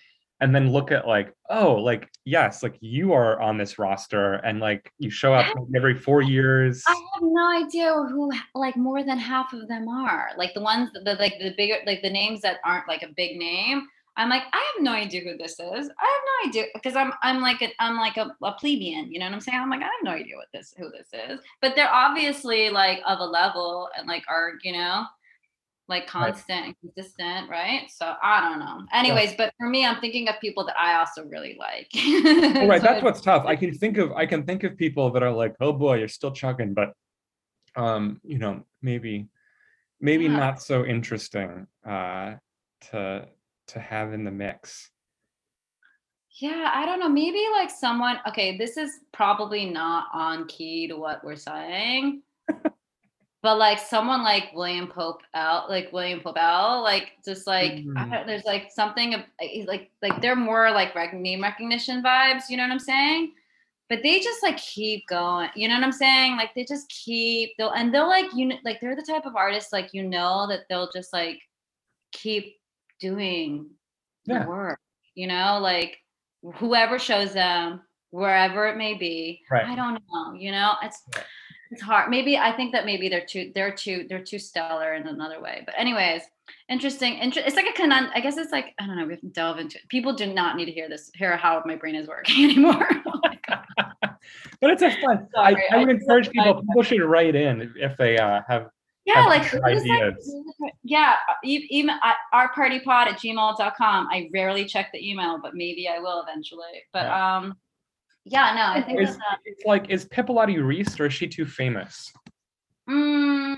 and then look at like, oh, like, yes, like you are on this roster and like you show up every four years. I have no idea who like more than half of them are. Like the ones that the like the bigger like the names that aren't like a big name. I'm like, I have no idea who this is. I have no idea because I'm I'm like a I'm like a, a plebeian, you know what I'm saying? I'm like, I have no idea what this who this is. But they're obviously like of a level and like are, you know, like constant and consistent, right? So I don't know. Anyways, but for me, I'm thinking of people that I also really like. Well, right, So that's what's tough. I can think of I can think of people that are like, oh boy, you're still chugging, but um, you know, maybe maybe Yeah. not so interesting uh to to have in the mix. Yeah, I don't know. Maybe like someone, okay, this is probably not on key to what we're saying. But like someone like William Pope L, like William Pope L, like just like I Mhm. don't, there's like something of eh, like like they're more like name recognition vibes, you know what I'm saying? But they just like keep going, you know what I'm saying? Like they just keep they'll and they'll like you know like they're the type of artists like you know that they'll just like keep doing the work, you know, like whoever shows them wherever it may be. Right. I don't know, you know, it's Right. It's hard. Maybe I think that maybe they're too they're too they're too stellar in another way. But anyways, interesting. Inter- it's like a canon. I guess it's like I don't know. We have to delve into it. People do not need to hear this. Hear how my brain is working anymore. oh. But it's a fun. I, Sorry, I would encourage people. People should write in if- they uh, have. Yeah, have like is, like, ideas. yeah, even at ourpartypod at gmail.com. I rarely check the email, but maybe I will eventually. But um yeah, no, I think Is, that's uh, it's like is Pipilotti Rist or is she too famous? mm,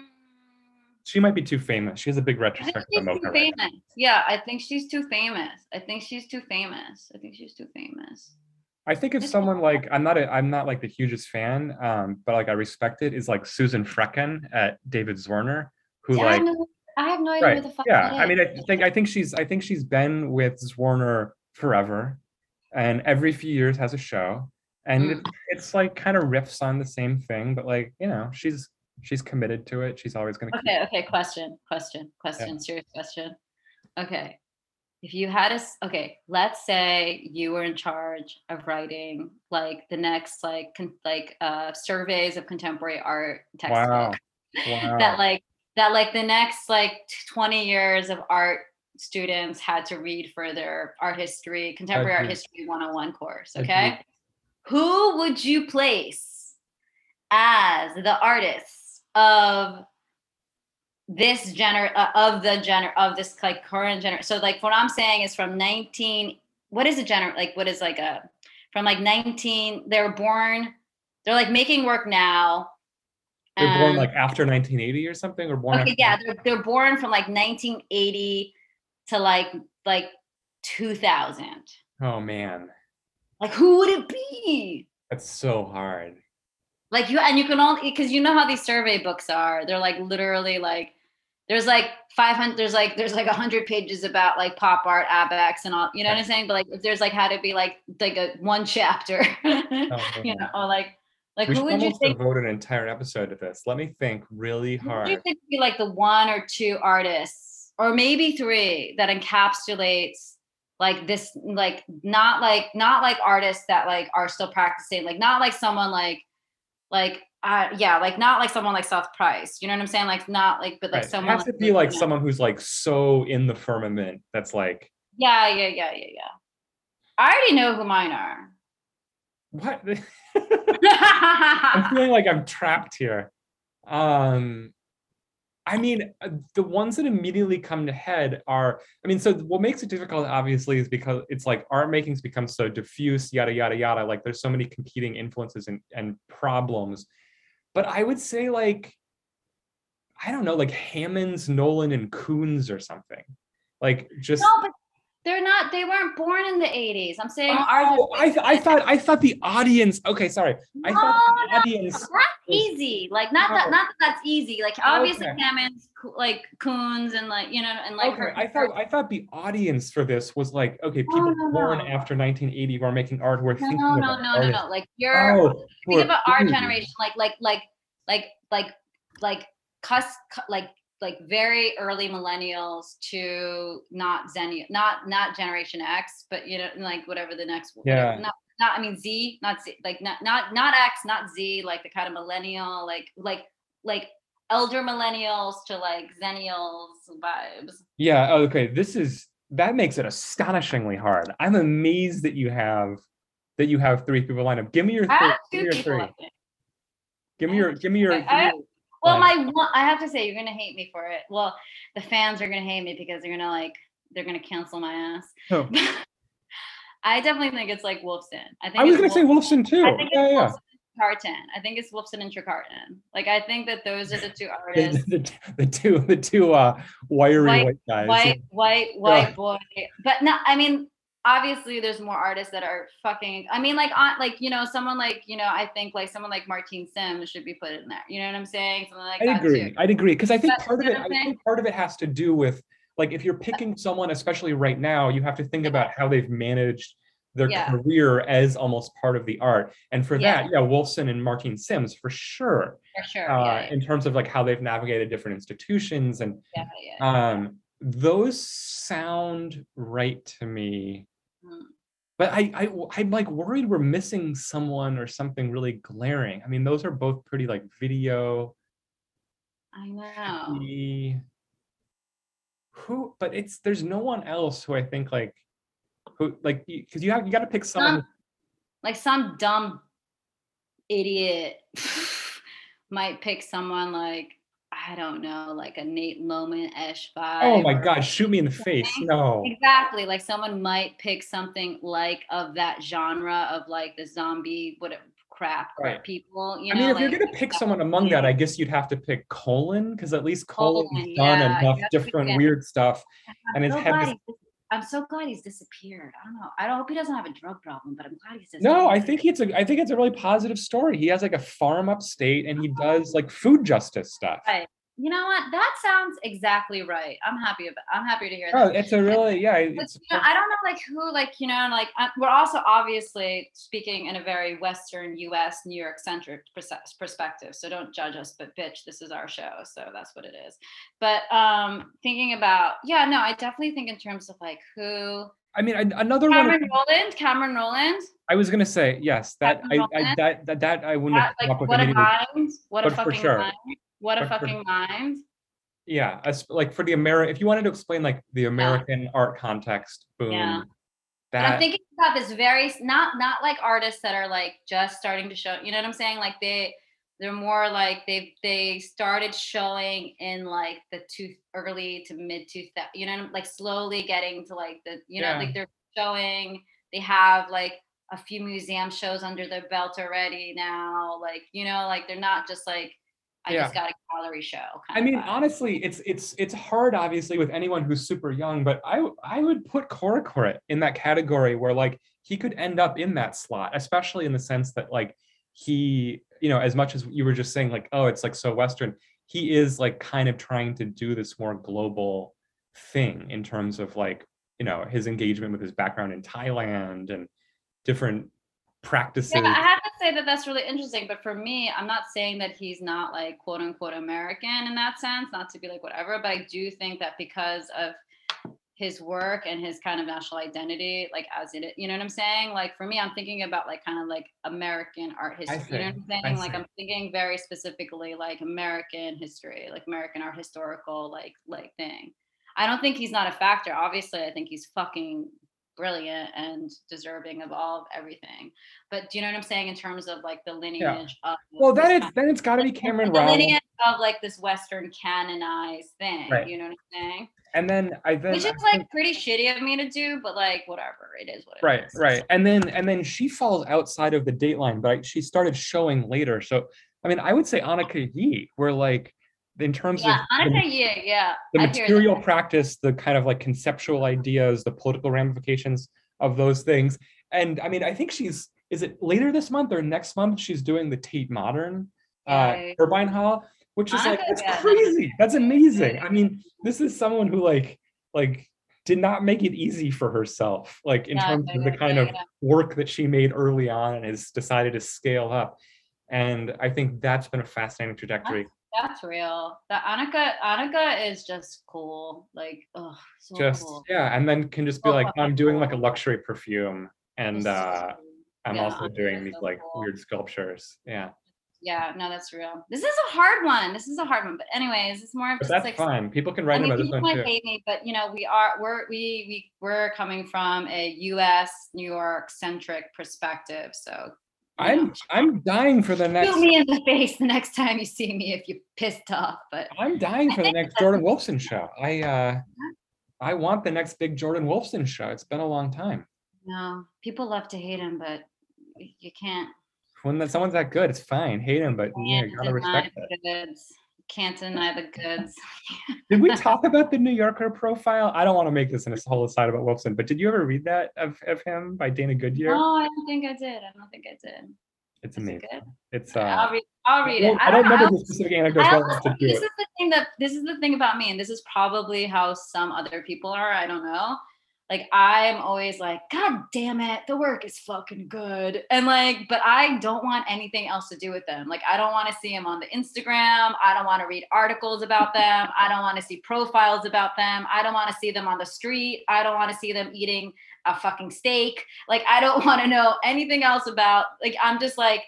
She might be too famous. She has a big I retrospective she's too MOCA right now. famous. Yeah, I think she's too famous. I think she's too famous. I think she's too famous. I think if someone like I'm not a, I'm not like the hugest fan, um, but like I respect it is like Susan Frecon at David Zwirner, who Yeah, I, like have no, I have no idea right, who the fuck yeah. that I mean. I think I think she's I think she's been with Zwirner forever, and every few years has a show, and Mm. it, it's like kind of riffs on the same thing, but like you know she's She's committed to it. She's always gonna. keep- Okay, okay, question, question, question, serious question. Okay. If you had a okay, let's say you were in charge of writing like the next like con- like uh surveys of contemporary art textbook Wow. that like that like the next like 20 years of art students had to read for their art history, contemporary art history 101 course, okay? Who would you place as the artists of this gener uh, of the gener of this like current gener so like what i'm saying is from 19 what is a gener like what is like a from like 19 they were born they're like making work now They're born like after 1980 or something, or born okay yeah they're, they're born from like 1980 to like like 2000 Oh man, like who would it be that's so hard. like you and you can only because you know how these survey books are they're like literally like there's like 500 there's like there's like 100 pages about like pop art abex and all you know what i'm saying but like if there's like how to be like like a one chapter oh, you know or like like we who would you think devote an entire episode to this. Let me think really would you hard. think be like the one or two artists or maybe three that encapsulates like this like not like not like artists that like are still practicing like not like someone like like uh yeah like not like someone like south Price you know what I'm saying like not like but like Right. It someone has to be like you know. someone who's like so in the firmament. That's like yeah yeah yeah yeah yeah I already know who mine are what? I'm feeling like I'm trapped here. Um, I mean, uh, the ones that immediately come to head are, I mean, so what makes it difficult, obviously, is because it's like art making's become so diffuse, yada yada yada. Like there's so many competing influences and and problems. But I would say like, I don't know, like Hammons, Nauman, and Koons or something. Like just no but they're not they weren't born in the 80s I'm saying Oh, I, I thought I thought the audience. Okay, sorry. I thought No, the no, audience. that's easy. Like not that Oh. not that that's easy. Like obviously Okay. Hammons like Koons and like you know and like okay, her. I thought I thought the audience for this was like okay, people no, born no. after 1980 who are making art who are no, thinking no, no, no, no, no. Like you're Oh, think about our generation, like like like like like like cuss cu- like like very early millennials to not Zen, not not Generation X, but you know like whatever the next whatever- Yeah. not not I mean Z, not Z, like not not not X, not Z, like the kind of millennial, like like like elder millennials to like zennials vibes. Yeah. Oh, okay. This is that makes it astonishingly hard. I'm amazed that you have that you have three people lined up. Give me your three. Give me your three. Give me your. Give me your. I- I- your- Well, my one, I have to say, you're gonna hate me for it. Well, the fans are gonna hate me because they're gonna like they're gonna cancel my ass. Oh. I definitely think it's like Wolfson. I think I was gonna say Wolfson too. I think Yeah, it's yeah. Carton. I think it's Wolfson and Trecartin. Like I think that those are the two artists. the, the, the two the two uh wiry White- white guys. white, white, white boy. But no, I mean, obviously, there's more artists that are fucking. I mean, like on, like you know, someone like you know, I think like someone like Martine Syms should be put in there. You know what I'm saying? Something like that agree. too. I'd agree because I think part of it. I what I'm saying? think part of it has to do with like if you're picking someone, especially right now, you have to think about how they've managed their Yeah. career as almost part of the art. And for Yeah. that, yeah, Wolfson and Martine Syms for sure. For sure. Uh, yeah, in terms of like how they've navigated different institutions and yeah, yeah. um those sound right to me. But I, I I'm like worried we're missing someone or something really glaring. I mean, those are both pretty like video I know. who but it's there's no one else who i think like who like because you have you got to pick someone Some, like some dumb idiot might pick someone like I don't know, like a Nate Lowman ish oh vibe. oh my god shoot me in the face no Exactly. Like someone might pick something like of that genre of like the zombie what crap Right. people. You know, i mean if you're gonna pick someone among that i guess you'd have to pick colin because at least colin's Colin, done yeah, enough you have to pick different weird stuff and his head is- I'm so glad he's disappeared. I don't know. I don't hope he doesn't have a drug problem, but I'm glad he's disappeared. no i think it's a i think it's a really positive story he has like a farm upstate and he does like food justice stuff Right. You know what? That sounds exactly right. I'm happy about. I'm happy to hear that. Oh, it's a really yeah. But, you know, I don't know, like who, like you know, like uh, we're also obviously speaking in a very Western U.S. New York centric perspective. So don't judge us, but bitch, this is our show, so that's what it is. But um thinking about, yeah, no, I definitely think in terms of like who I mean, I- another Cameron one. Rowland, Cameron Rowland. I was gonna say yes. That I, I that, that that I wouldn't have that, like what a mind, what a but for fucking sure. mind, what a fucking mind. Yeah, like for the Ameri, if you wanted to explain like the American art context, boom. Yeah. That I'm thinking about this very not not like artists that are like just starting to show. You know what I'm saying? Like they they're more like they they started showing in like the two early to mid two you know like slowly getting to like the you know Yeah. like they're showing they have like a few museum shows under their belt already now like you know like they're not just like I Yeah. just got a gallery show. Kind I mean, honestly, it's it's it's hard, obviously, with anyone who's super young. But I I would put Korakrit in that category where like he could end up in that slot, especially in the sense that like he, you know, as much as you were just saying like, oh, it's like so Western, he is like kind of trying to do this more global thing in terms of like, you know, his engagement with his background in Thailand and different practices. Yeah, I have say that that's really interesting. But for me, I'm not saying that he's not like quote unquote American in that sense, not to be like whatever. But I do think that because of his work and his kind of national identity, like as it, you know what I'm saying? Like for me, I'm thinking about like kind of like American art history. You know what I'm see, saying? Like see. I'm thinking very specifically like American history, like American art historical like like thing. I don't think he's not a factor. Obviously, I think he's fucking brilliant and deserving of all of everything. But do you know what I'm saying in terms of like the lineage of well, then it's then it's got to be Cameron the Rowland, lineage of like this Western canonized thing. Right. You know what I'm saying? and then I then Which I is like pretty shitty of me to do, but like whatever, it is what it is. right right and then and then she falls outside of the dateline but I, she started showing later so i mean i would say anicka yi where like in terms Yeah, of the, yeah, yeah. the I material practice the kind of like conceptual ideas the political ramifications of those things and i mean i think she's is it later this month or next month she's doing the tate modern uh Yeah. turbine hall which is like yeah, crazy that's amazing i mean this is someone who like like did not make it easy for herself like in Yeah, terms of the kind of work that she made early on and has decided to scale up. And I think that's been a fascinating trajectory. That's real. The Anicka, Anicka is just cool. Like, oh, so Just cool. yeah, and then can just be So like, I'm doing like a luxury perfume, and uh. I'm yeah, also doing these so like cool. weird sculptures. Yeah, Yeah, no, that's real. This is a hard one. This is a hard one. But anyways, it's more of but just that's like fine. People can I write mean, about this people one might too. hate me, but you know, we are we're we we we're coming from a U.S. New York centric perspective. So I'm I'm dying for the next. shoot me in the face the next time you see me if you're pissed off. But I'm dying for the next Jordan Wolfson show. I uh, I want the next big Jordan Wolfson show. It's been a long time. no, people love to hate him, but you can't. When that, someone's that good, it's fine. Hate him, but yeah, you gotta respect it. Can't deny the goods. Did we talk about the New Yorker profile? I don't want to make this in a whole aside about Wolfson, but did you ever read that of, of him by Dana Goodyear? No, I don't think I did. I don't think I did. it's it amazing. good? It's I'll uh read. I'll read it. I don't know. remember the specific anecdotes I well enough also, to this it. is the thing that this is the thing about me, and this is probably how some other people are. I don't know. Like I'm always like, God damn it, the work is fucking good, and like, but I don't want anything else to do with them. Like I don't want to see them on the Instagram. I don't want to read articles about them. I don't want to see profiles about them. I don't want to see them on the street. I don't want to see them eating a fucking steak. Like I don't want to know anything else about. Like I'm just like,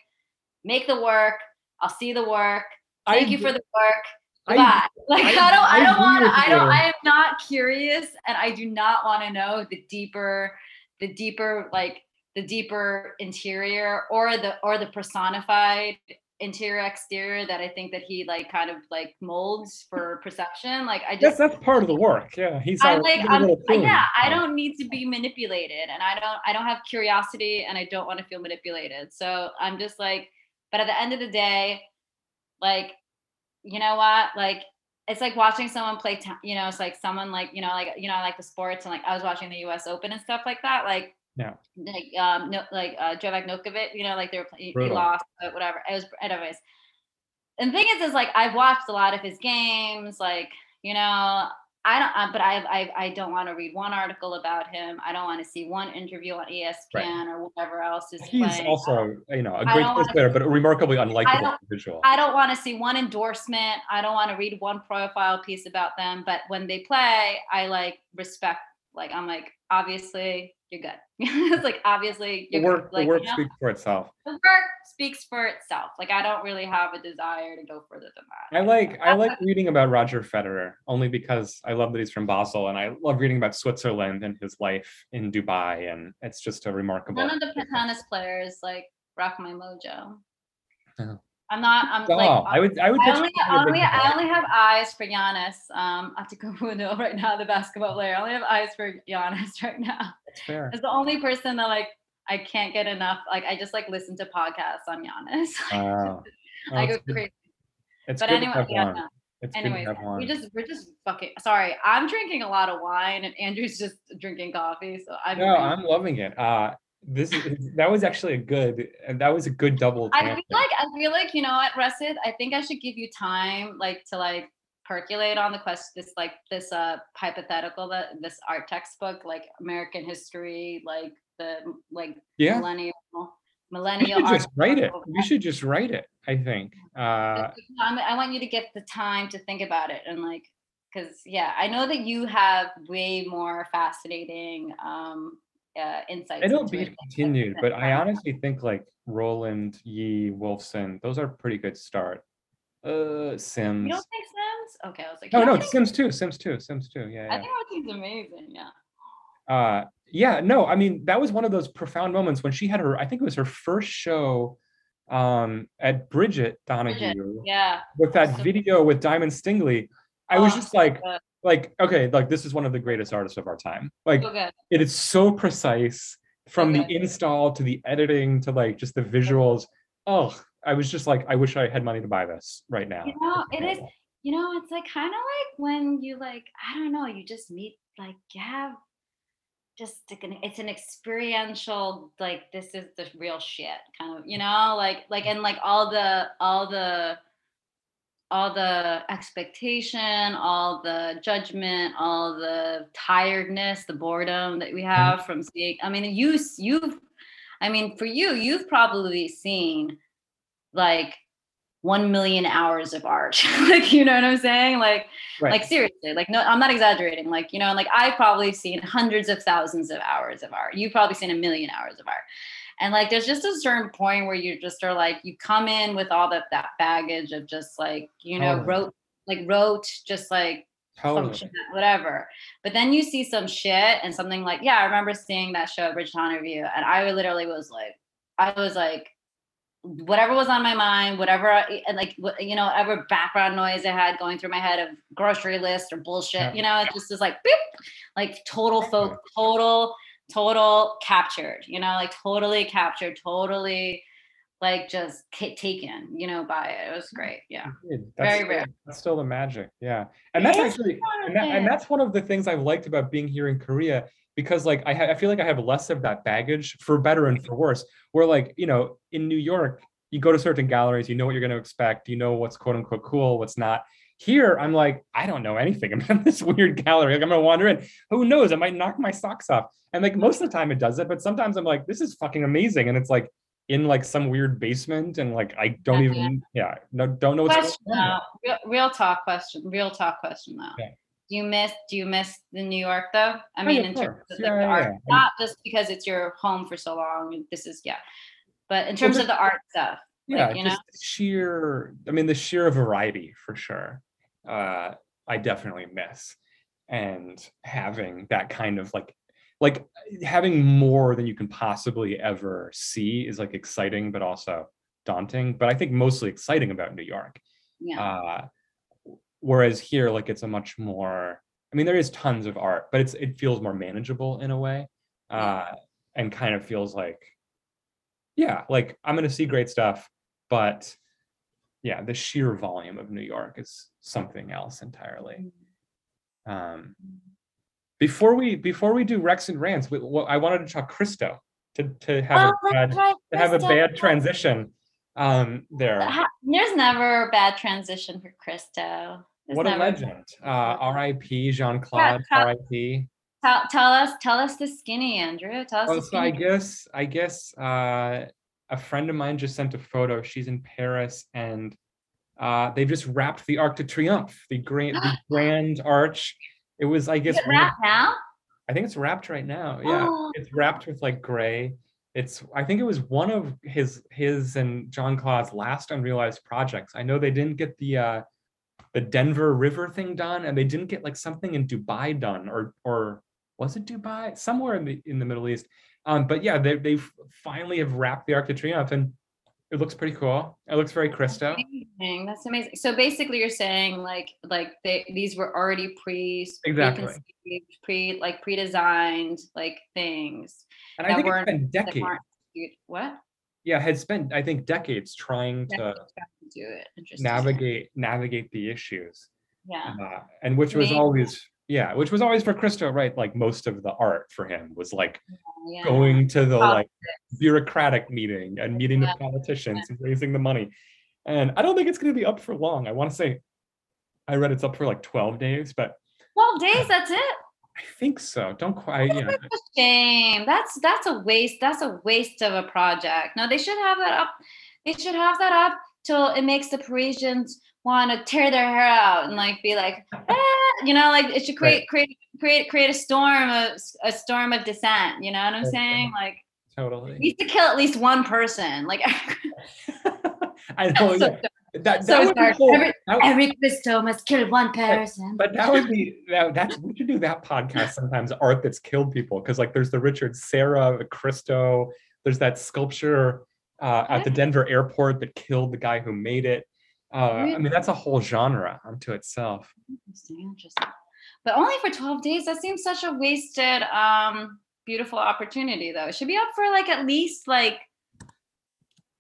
make the work. I'll see the work. Thank I- you for the work. I- Bye. Like I, I- don't, I, I don't want I don't. I am not curious, and I do not want to know the deeper, the deeper, like the deeper interior or the or the personified interior exterior that I think that he like kind of like molds for perception. Like I Yes, just that's part of the work. Yeah, he's I like I'm, yeah, I don't need to be manipulated and I don't I don't have curiosity and I don't want to feel manipulated. So I'm just like but at the end of the day like you know what? Like it's like watching someone play t- you know, it's like someone like, you know, like you know, I like the sports and like I was watching the US Open and stuff like that like Yeah. like um no like uh Novak Djokovic, you know, like they were playing he lost but whatever. It was anyways and the thing is, is like I've watched a lot of his games. Like you know, I don't, uh, but I, I, I don't want to read one article about him. I don't want to see one interview on ESPN right. or whatever else is. He's playing. also, you know, a great player, but a remarkably unlikable individual. I don't want to see one endorsement. I don't want to read one profile piece about them. But when they play, I like respect. Like I'm like, obviously, you're good. it's like obviously the work, like, the work you know, speaks for itself. The work speaks for itself. Like I don't really have a desire to go further than that. I like I like reading about Roger Federer only because I love that he's from Basel and I love reading about Switzerland and his life in Dubai and it's just a remarkable. None of the tennis players like rock my mojo. Oh. I'm not. I'm oh, like. I would. I would. I only, only, I only have eyes for Giannis. Um, Antetokounmpo right now, the basketball player. I only have eyes for Giannis right now. That's fair. It's the only person that like I can't get enough. Like I just like listen to podcasts on Giannis. Wow. I go crazy. It's but anyway, yeah. No. It's Anyways, we just we're just fucking sorry. I'm drinking a lot of wine and Andrew's just drinking coffee. So I'm no, I'm loving it. Uh this is that was actually a good and that was a good double. I feel like I feel like you know what, Russet. I think I should give you time, like to like percolate on the question. This like this uh hypothetical that this art textbook, like American history, like the like yeah. millennial millennial. You should just write it. You should just write it. I think. Uh, I want you to get the time to think about it and like because yeah, I know that you have way more fascinating um uh, insights. I don't be continued, but I honestly think like Rowland, Yi, Wolfson, those are pretty good start. Uh, Syms. You don't think Syms? Okay, I was like, no, no, Syms too, Syms too, Syms too. Yeah, yeah. I think Rowland's amazing. Yeah. Uh, yeah, no, I mean that was one of those profound moments when she had her. I think it was her first show um at Bridget Donahue. Bridget, yeah. With that video with Diamond Stingily. I oh, was just like, like okay like this is one of the greatest artists of our time. Like okay. it is so precise from okay. the install to the editing to like just the visuals. Oh i was just like i wish i had money to buy this right now. You know it is you know it's like kind of like when you like i don't know you just meet like you have just it's an experiential like this is the real shit kind of you know like like and like all the all the all the expectation, all the judgment, all the tiredness, the boredom that we mm-hmm. have from seeing. I mean, you you've, I mean, for you, you've probably seen like one million hours of art. like, you know what I'm saying? Like, right. like seriously, like no, I'm not exaggerating. Like, you know, like I've probably seen hundreds of thousands of hours of art. You've probably seen a million hours of art. And like there's just a certain point where you just are like you come in with all that that baggage of just like, you know, totally. wrote like wrote just like totally. function, whatever. But then you see some shit and something like, yeah, I remember seeing that show at Bridget Donahue, and I literally was like, I was like, whatever was on my mind, whatever, and like, you know, whatever background noise I had going through my head of grocery list or bullshit, yeah. you know, it just is like, boop, like total folk, total total captured, you know, like totally captured, totally like just taken, you know, by it. It was great. Yeah. Very still, rare. That's still the magic. Yeah. And that's actually, and, that, and, that's one of the things I've liked about being here in Korea because like I, ha- I feel like I have less of that baggage for better and for worse. Where like, you know, in New York, you go to certain galleries, you know what you're going to expect, you know what's quote unquote cool, what's not. Here, I'm like, I don't know anything. I'm in this weird gallery. Like, I'm gonna wander in. Who knows? I might knock my socks off. And like most of the time, it does it. But sometimes I'm like, this is fucking amazing. And it's like in like some weird basement, and like I don't even, yeah, no, don't know what's question, going on. Real, real, talk question. Real talk question though. Yeah. Do you miss Do you miss the New York though? I oh, mean, in terms of like yeah, the art, yeah. not just because it's your home for so long. This is yeah, but in terms well, of the art stuff. Yeah, like, you know? sheer. I mean, the sheer variety for sure uh, I definitely miss. And having that kind of like like having more than you can possibly ever see is like exciting but also daunting but i think mostly exciting about new york yeah. uh, whereas here like it's a much more i mean there is tons of art but it's it feels more manageable in a way uh, and kind of feels like yeah like i'm gonna see great stuff but yeah, the sheer volume of New York is something else entirely. Mm. Um, before we before we do Rex and Rants, we, well, I wanted to talk Christo to to have oh, a bad, to have a bad transition. um, there. There's never a bad transition for Christo. There's What a legend. Uh, R.I.P. Jeanne-Claude. R.I.P. Tell, tell us, tell us the skinny, Andrew. Tell us Oh, the so I guess I guess uh, a friend of mine just sent a photo. She's in Paris, and uh, they just wrapped the Arc de Triomphe, the grand, the grand arch. It was, I guess, Is it one of- wrapped now? I think it's wrapped right now. Yeah, Oh. it's wrapped with like gray. It's I think it was one of his his and Jeanne-Claude's last unrealized projects. I know they didn't get the uh the Denver River thing done, and they didn't get like something in Dubai done, or or was it Dubai? Somewhere in the in the Middle East. Um, but yeah, they they finally have wrapped the Arc de Triomphe, and it looks pretty cool. It looks very Christo. Amazing. That's amazing. So basically, you're saying like like they these were already pre Exactly. pre like pre-designed like things And I think it's been decades. what Yeah, had spent I think decades trying to Decades to do it. Navigate navigate the issues. Yeah. uh, and which was always yeah which was always for christo right like most of the art for him was like yeah. going to the like bureaucratic meeting and meeting Yeah. the politicians and raising the money and i don't think it's going to be up for long i want to say i read it's up for like 12 days but Twelve days. That's it. i think so don't quite you know Shame. That's that's a waste. That's a waste of a project. No, they should have that up. They should have that up till it makes the Parisians want to tear their hair out and like be like, "Ah," you know, like it should create create create create a storm of a storm of dissent. You know what I'm Right. saying? Like totally needs to kill at least one person. Like i know so, yeah. that, that so would be cool. Every, That would- every Christo must kill one person. But that would be that, that's we should do that podcast sometimes. Art that's killed people because like there's the Richard Serra, the Christo. There's that sculpture uh, at the Denver airport that killed the guy who made it. Uh, I mean that's a whole genre unto itself. Interesting, interesting. But only for 12 days. That seems such a wasted, um, beautiful opportunity though. It should be up for like at least like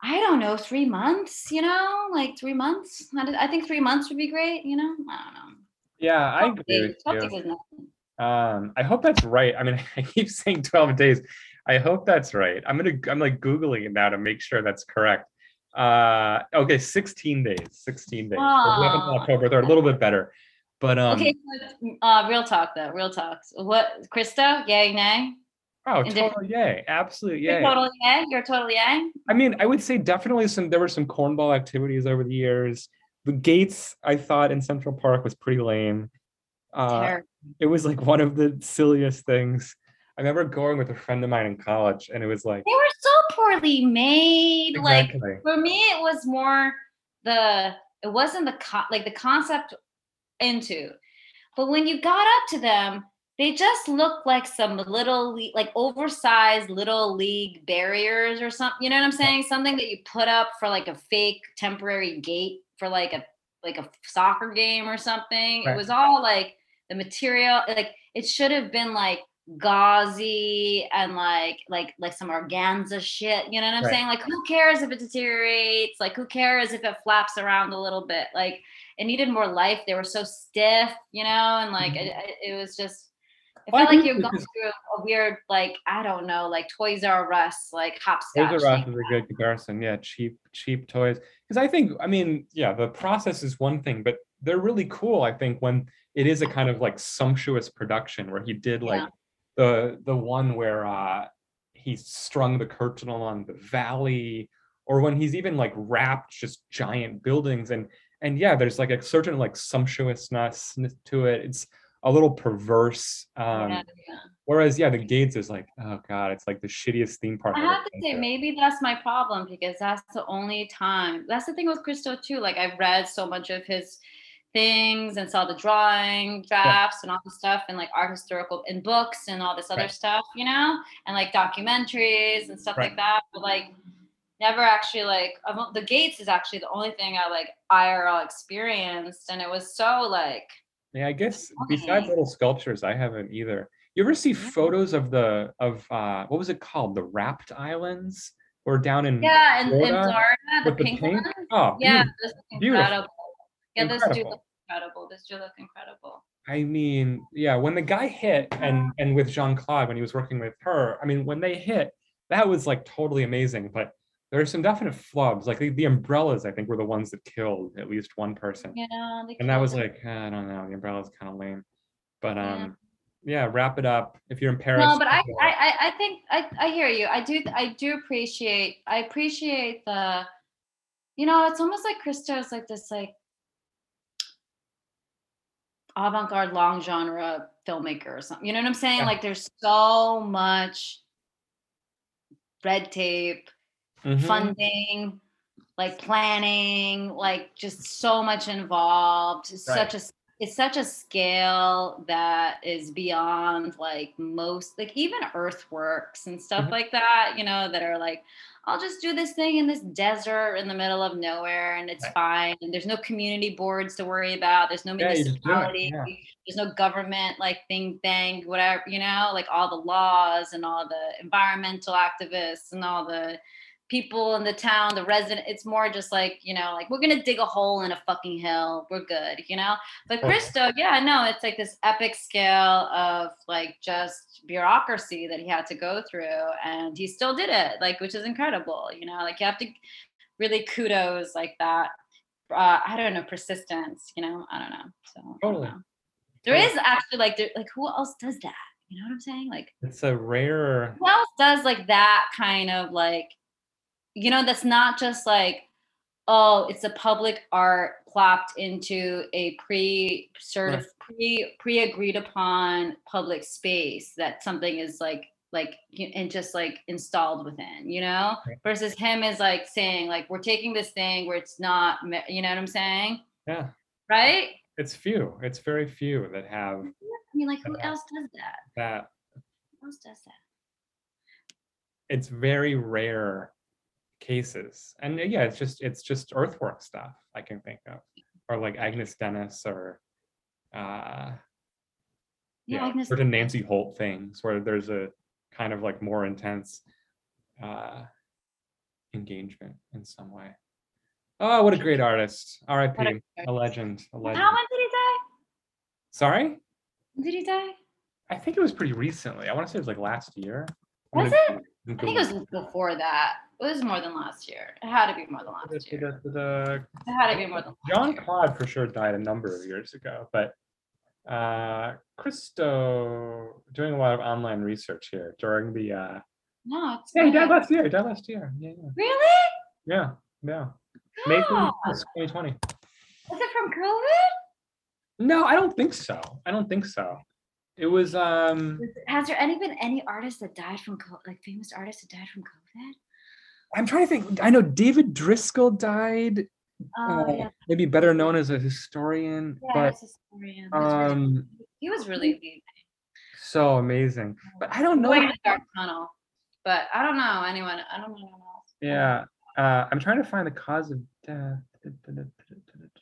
I don't know, three months, you know, like three months. I, think three months would be great, you know. I don't know. Yeah, I agree days- with you. days is nothing. Um, I hope that's right. I mean, I keep saying 12 days. I hope that's right. I'm gonna I'm like googling it now to make sure that's correct. Uh, okay, 16 days. 16 days. So 11th Aw. October. They're a little bit better, but um. okay, so, uh, real talk though, real talks. What, Christo? Yay, nay? Oh, And total yay! Absolute You're yay! totally yay. You're totally yay. I mean, I would say definitely some. There were some cornball activities over the years. The gates, I thought, in Central Park was pretty lame. Uh, it was like one of the silliest things. I remember going with a friend of mine in college, and it was like They were so poorly made. Like for me it was more the it wasn't the con- like the concept into but when you got up to them they just looked like some little like oversized little league barriers or something you know what i'm saying something that you put up for like a fake temporary gate for like a like a soccer game or something Right. it was all like the material like it should have been like gauzy and like like like some organza shit you know what i'm Right. saying like who cares if it deteriorates like who cares if it flaps around a little bit like it needed more life they were so stiff you know and like mm-hmm. it, it it was just it Well, felt like you're going through a weird like i don't know like toys r us like hopscotch Toys R Us is a good comparison. Yeah, cheap, cheap toys. Because I think, I mean, yeah, the process is one thing, but they're really cool. I think when it is a kind of like sumptuous production where he did like Yeah. The the one where uh he strung the curtain along the valley, or when he's even like wrapped just giant buildings and and yeah, there's like a certain like sumptuousness to it. It's a little perverse. Um, Yeah, yeah. Whereas, yeah, the Gates is like, oh god, it's like the shittiest theme park. I I've to say, to. maybe that's my problem because that's the only time. That's the thing with Christo too. Like I've read so much of his things and saw the drawing drafts and all the stuff and like art historical in books and all this other Right. stuff, you know, and like documentaries and stuff Right. like that. But like never actually like the Gates is actually the only thing I like IRL experienced, and it was so like Yeah, I guess besides little sculptures, I haven't either. You ever see Yeah. photos of the of uh what was it called? The Wrapped Islands? Or down in yeah, in, in Florida Florida, the the pink, pink? one. Oh, Yeah, beautiful. this Beautiful. incredible. This do Incredible. incredible. This do look incredible. I mean, yeah, when the guy hit and and with Jeanne-Claude when he was working with her, I mean, when they hit, that was like totally amazing. But There are some definite flubs. Like the, the umbrellas, I think, were the ones that killed at least one person. Yeah, and that was him. like, I don't know, the umbrella's kind of lame. But um, yeah, wrap it up. If you're in Paris, no, but I. I, I, think I, I hear you. I do, I do appreciate, I appreciate the, you know, it's almost like Christo is like this, like avant-garde long genre filmmaker or something. You know what I'm saying? Yeah. Like there's so much red tape, Mhm. funding, like planning, like just so much involved. It's Right. Such a it's such a scale that is beyond like most like even earthworks and stuff Mhm. like that, you know, that are like, I'll just do this thing in this desert in the middle of nowhere and it's Right. fine. And there's no community boards to worry about. There's no Yeah, you just do it, municipality. yeah. There's no government like thing thing, whatever, you know, like all the laws and all the environmental activists and all the people in the town, the resident. It's more just like, you know, like we're gonna dig a hole in a fucking hill. We're good, you know? But. Christo, yeah, no, it's like this epic scale of like just bureaucracy that he had to go through and he still did it, like which is incredible, you know, like you have to really kudos like that. Uh, I don't know, persistence, you know, I don't know. So Totally. know. There Totally. is actually like there, like who else does that? You know what I'm saying? Like It's a rare. who else does like that kind of like you know that's not just like oh it's a public art plopped into a pre sort of pre pre agreed upon public space that something is like like and just like installed within you know Right. versus him is like saying like we're taking this thing where it's not you know what i'm saying Yeah, right it's few. It's very few that have i mean like who else does that that. who else does that It's very rare cases, and uh, yeah, it's just it's just earthwork stuff I can think of, or like Agnes Denes or. uh yeah, yeah, Agnes- certain Nancy Holt things where there's a kind of like more intense uh engagement in some way. Oh, what a great artist. R.I.P. A A, legend. A legend. how did he die Sorry? did he die I think it was pretty recently. I want to say it was like last year. Was gonna- I think it was before that. It was more than last year. It had to be more than last year. It had to be more than last John. Claude for sure died a number of years ago, but uh Christo doing a lot of online research here during the uh No, it's yeah he died last year he died last year yeah yeah Really? yeah yeah May 2020 Was it from COVID? no I don't think so I don't think so it was um Has there any been any artists that died from COVID, like famous artists that died from COVID? I'm trying to think I know David Driskell died Oh uh, yeah, maybe better known as a historian yeah, but a historian. He was really- um he was really amazing. so amazing but I don't know Going in dark tunnel, but I don't know anyone. I don't know anyone else. Yeah, uh, I'm trying to find the cause of death.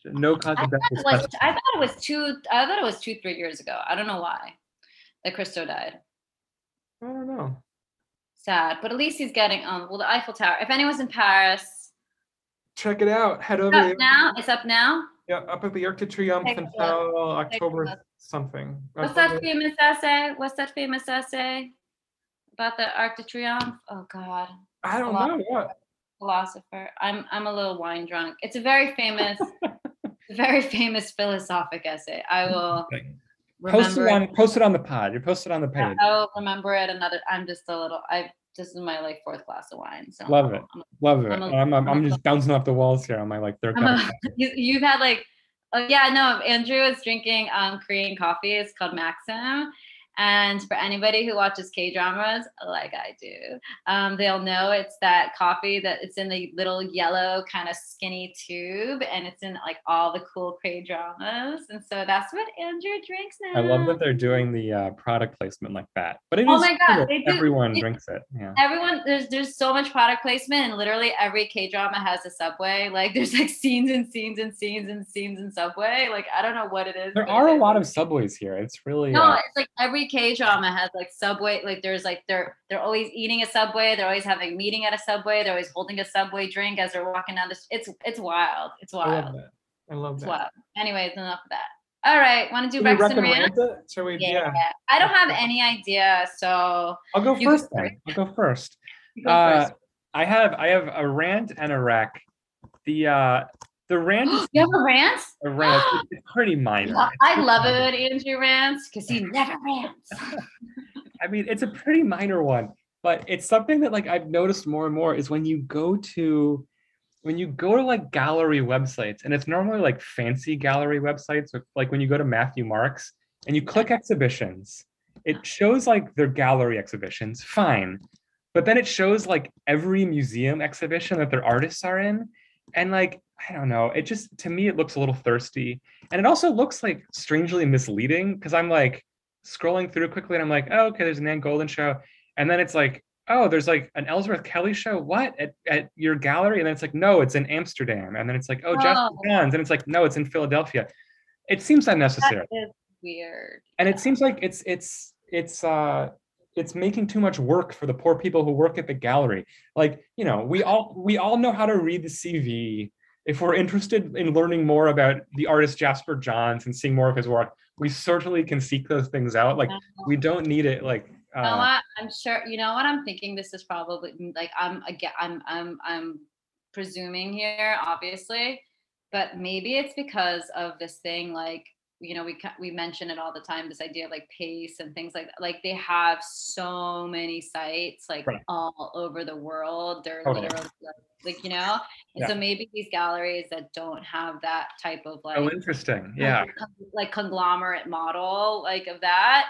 No cause of death. thought, is it was, specified. I thought it was two. I thought it was two, three years ago. I don't know why that Christo died. I don't know. Sad, but at least he's getting um. Well, the Eiffel Tower. If anyone's in Paris, Check it out. Head over it's there. up now. It's up now. Yeah, up at the Arc de Triomphe Take until October something. What's October- that famous essay? What's that famous essay about the Arc de Triomphe? Oh God, I don't know what. philosopher. I'm I'm a little wine drunk. It's a very famous, very famous philosophic essay. I will Post it on post it on the pod. You post it on the Yeah, page. I will remember it another. I'm just a little. I this is my like fourth glass of wine. So Love it. I'm- Love it. I'm a- I'm, I'm, I'm just bouncing off the walls here on my like third a- you, you've had like, oh yeah, no. Andrew is drinking um Korean coffee. It's called Maxim. And for anybody who watches K dramas like I do, um, they'll know it's that coffee that it's in the little yellow kind of skinny tube, and it's in like all the cool K dramas. And so that's what Andrew drinks now. I love that they're doing the uh, product placement like that. But it is Oh my God, cool. they do- everyone drinks it. Yeah. everyone there's there's so much product placement and literally every K drama has a subway. Like there's like scenes and scenes and scenes and scenes in subway. Like I don't know what it is. There are a lot of subways here. It's really No, uh, it's like every K drama has like subway. Like there's like they're they're always eating a subway. They're always having a meeting at a subway. They're always holding a subway drink as they're walking down the. s- It's it's wild. It's wild. I love that. I love that. wild. Anyways, enough of that. All right, want to do Rex and it? Shall we? Yeah. yeah. I don't have any idea, so I'll go first then. I'll go first. go Uh, first. I have I have a rant and a rec. The uh the rant is you have a rant? a rant. It's, pretty minor. I love it Andrew rants because he never rants. I mean, it's a pretty minor one, but it's something that like I've noticed more and more is when you go to when you go to like gallery websites, and it's normally like fancy gallery websites, with- like when you go to Matthew Marks and you click exhibitions, it shows like their gallery exhibitions, fine. But then it shows like every museum exhibition that their artists are in. And like, I don't know, it just to me it looks a little thirsty. And it also looks like strangely misleading because I'm like scrolling through quickly and I'm like, oh, okay, there's an Nan Goldin show. And then it's like, oh, there's like an Ellsworth Kelly show. What at, at your gallery? And then it's like, no, it's in Amsterdam. And then it's like, oh, Jeff Oh. Johns. And it's like, no, it's in Philadelphia. It seems unnecessary. That is weird. And it seems like it's it's it's uh it's making too much work for the poor people who work at the gallery. Like, you know, we all we all know how to read the CV. If we're interested in learning more about the artist Jasper Johns and seeing more of his work, we certainly can seek those things out. Like, we don't need it. Like, You know uh, what? I'm sure. You know what? I'm thinking this is probably like I'm again. I'm I'm I'm presuming here, obviously, but maybe it's because of this thing. Like you know, we we mention it all the time. This idea of like pace and things like that. Like they have so many sites like Right. all over the world. They're Totally. literally like, like you know. And Yeah. so maybe these galleries that don't have that type of oh, like oh, interesting. Yeah. like, like conglomerate model like of that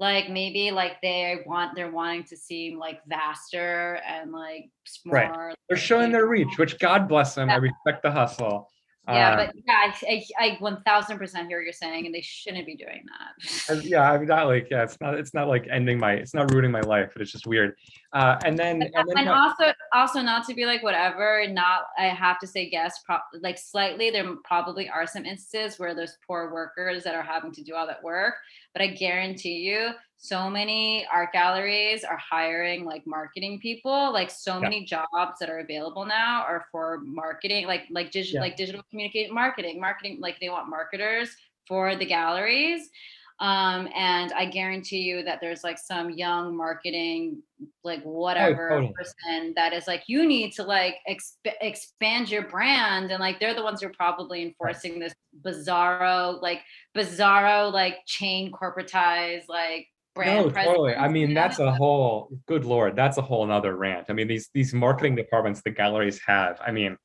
like maybe like they want they're wanting to seem like vaster and like Right. They're showing their reach, which God bless them. I respect the hustle. Yeah Uh, but yeah I, I, I 1000% hear what you're saying and they shouldn't be doing that. Uh, yeah i'm not like yeah it's not it's not like ending my it's not ruining my life but it's just weird uh and then and and no- also also not to be like whatever not i have to say yes pro- like slightly there probably are some instances where there's poor workers that are having to do all that work but i guarantee you so many art galleries are hiring like marketing people like so Yeah. many jobs that are available now are for marketing like like digital Yeah. like digital communicate marketing marketing like they want marketers for the galleries um and i guarantee you that there's like some young marketing like whatever Oh, totally. person that is like you need to like exp- expand your brand and like they're the ones who are probably enforcing this bizarro like bizarro like chain corporatized like brand no totally. I mean that's a whole good lord that's a whole nother rant. I mean these these marketing departments the galleries have i mean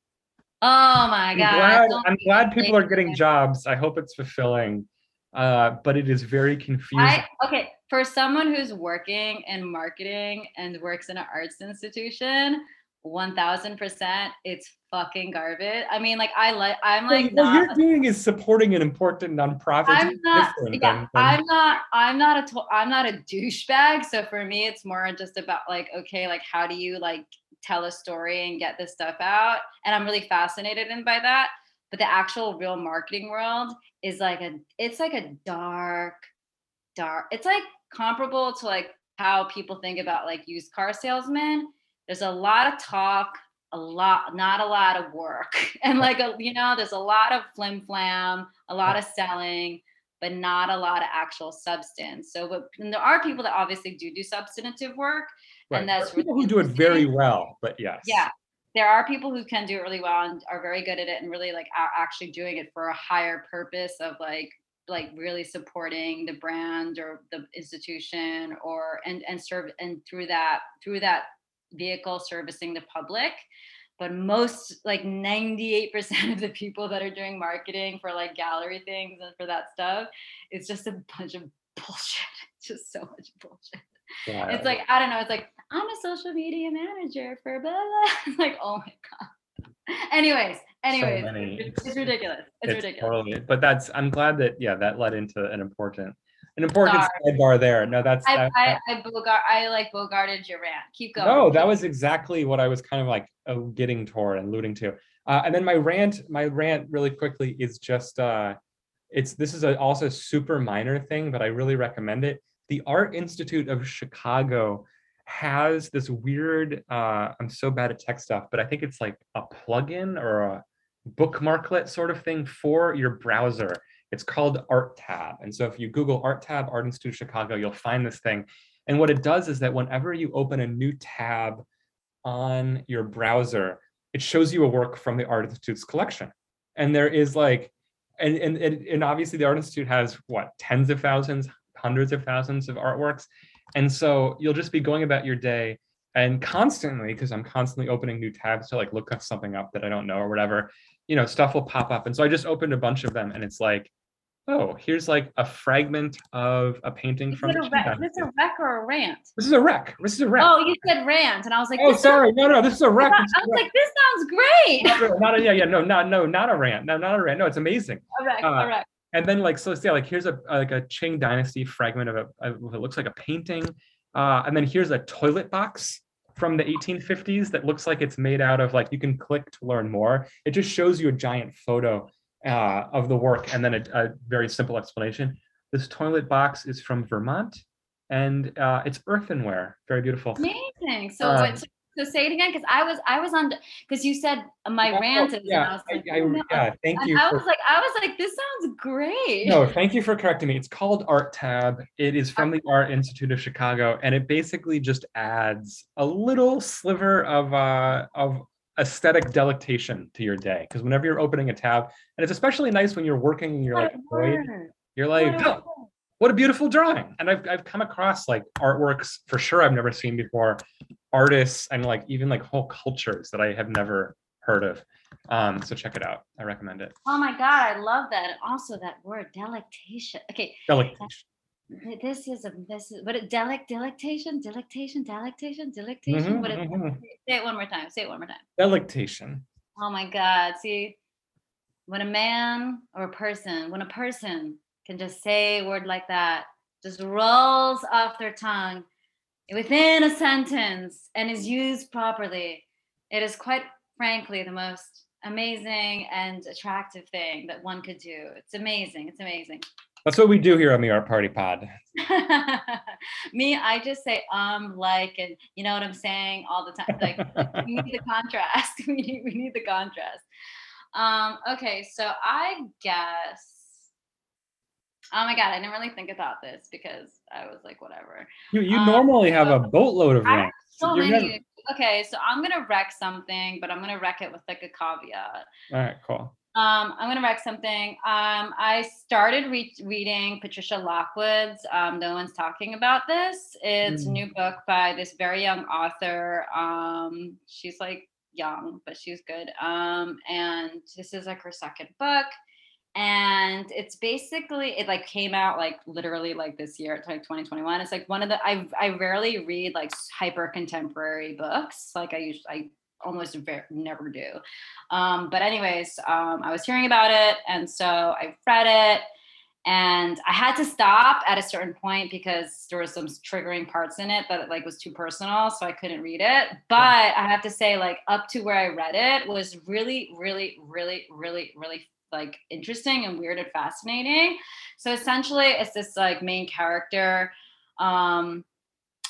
oh my i'm god glad i'm glad people are getting jobs. I hope it's fulfilling uh but it is very confusing I okay for someone who's working in marketing and works in an arts institution, one thousand percent, it's fucking garbage. I mean, like I like I'm Well, like what you're doing is supporting an important nonprofit I'm not. Yeah, than- than- I'm not. I'm not a. I'm not a douchebag. So for me, it's more just about like, okay, like how do you like tell a story and get this stuff out? And I'm really fascinated in by that. But the actual real marketing world is like a. It's like a dark, dark. It's like comparable to like how people think about like used car salesmen. There's a lot of talk, a lot, not a lot of work, and like a, you know, there's a lot of flim flam, a lot of selling, but not a lot of actual substance. So, but and there are people that obviously do do substantive work, right. and that's are people who do it very well but yes Yeah, there are people who can do it really well and are very good at it, and really like are actually doing it for a higher purpose of like like really supporting the brand or the institution or and and serve and through that through that vehicle servicing the public. But most like 98% of the people that are doing marketing for like gallery things and for that stuff it's just a bunch of bullshit. It's just so much bullshit Yeah. it's like I don't know. It's like I'm a social media manager for blah blah. It's like oh my god. Anyways, anyways, many- it's, it's ridiculous. It's, ridiculous. Totally, but that's I'm glad that yeah that led into an important an important Sorry. sidebar there. No, that's I that, I I, Bogart, I like bogarted your rant. Keep going. no, that was exactly what I was kind of like uh, getting toward and alluding to. Uh, and then my rant, my rant really quickly is just uh, it's this is a, also a super minor thing, but I really recommend it. The Art Institute of Chicago has this weird. Uh, I'm so bad at tech stuff, but I think it's like a plugin or a bookmarklet sort of thing for your browser. It's called Art Tab. And so if you Google Art Tab, Art Institute of Chicago, you'll find this thing. And what it does is that whenever you open a new tab on your browser, it shows you a work from the Art Institute's collection. And there is like, and, and, and obviously the Art Institute has what, tens of thousands, hundreds of thousands of artworks. And so you'll just be going about your day and constantly, because I'm constantly opening new tabs to like look up something up that I don't know or whatever, you know, stuff will pop up. And so I just opened a bunch of them and it's like, oh, here's like a fragment of a painting Is from it a. This is a rec or a rant? This is a wreck. This is a wreck. Oh, you said rant, and I was like, Oh, sorry. No, no, this is a wreck. I was wreck. like, this sounds great. Not a- yeah, yeah, no, not, no, not a rant. No, not a rant. No, it's amazing. A rec, Uh, a rec. And then like, so yeah, like here's a, like a Qing dynasty fragment of a, of what looks like a painting. Uh, and then here's a toilet box from the 1850s that looks like it's made out of like, you can click to learn more. It just shows you a giant photo uh, of the work and then a, a very simple explanation. This toilet box is from Vermont and uh, it's earthenware. Very beautiful. Amazing. So, Um, wait, so, say it again, because I was, I was on, because you said my Oh, rant is, I Yeah, was I, like, I- oh, no. yeah, thank And you. I for- was like, I was like, this sounds great. No, thank you for correcting me. It's called Art Tab. It is from the Art Institute of Chicago, and it basically just adds a little sliver of uh, of aesthetic delectation to your day. Because whenever you're opening a tab, and it's especially nice when you're working and you're What like a annoyed, word. you're like, "Oh. What a beautiful drawing. And I've I've come across like artworks for sure I've never seen before, artists and like even like whole cultures that I have never heard of. Um, so check it out. I recommend it. Oh my God, I love that. And also that word delectation. Okay, Delectation. this is a, this is, what it, delec, delectation, delectation, delectation, delectation. Mhm, What it, mhm. say it one more time. Say it one more time. Delectation. Oh my God. See, when a man or a person, when a person can just say a word like that, just rolls off their tongue within a sentence and is used properly, it is quite frankly the most amazing and attractive thing that one could do. It's amazing. It's amazing. That's what we do here on the Art Party Pod. Me, I just say um, like, and you know what I'm saying all the time. Like, we need the contrast. we need we need the contrast. Um, okay, so I guess. Oh my god, I didn't really think about this because I was like, whatever. You you Um, normally have a boatload of have. So many. never- Okay, so I'm gonna wreck something, but I'm gonna wreck it with like a caveat. All right, cool. Um, I'm gonna wreck something. Um, I started re- reading Patricia Lockwood's um, "No One's Talking About This." It's a Mm. new book by this very young author. Um, she's like young, but she's good. Um, and this is like her second book, and it's basically it like came out like literally like this year, it's like 2021. It's like one of the I I rarely read like hyper contemporary books. Like I usually I almost ver- never do. Um, but anyways, um, I was hearing about it, and so I read it, and I had to stop at a certain point because there was some triggering parts in it that like was too personal, so I couldn't read it. But I have to say, like up to where I read it was really, really, really, really, really like interesting and weird and fascinating. So essentially, it's this like main character. Um,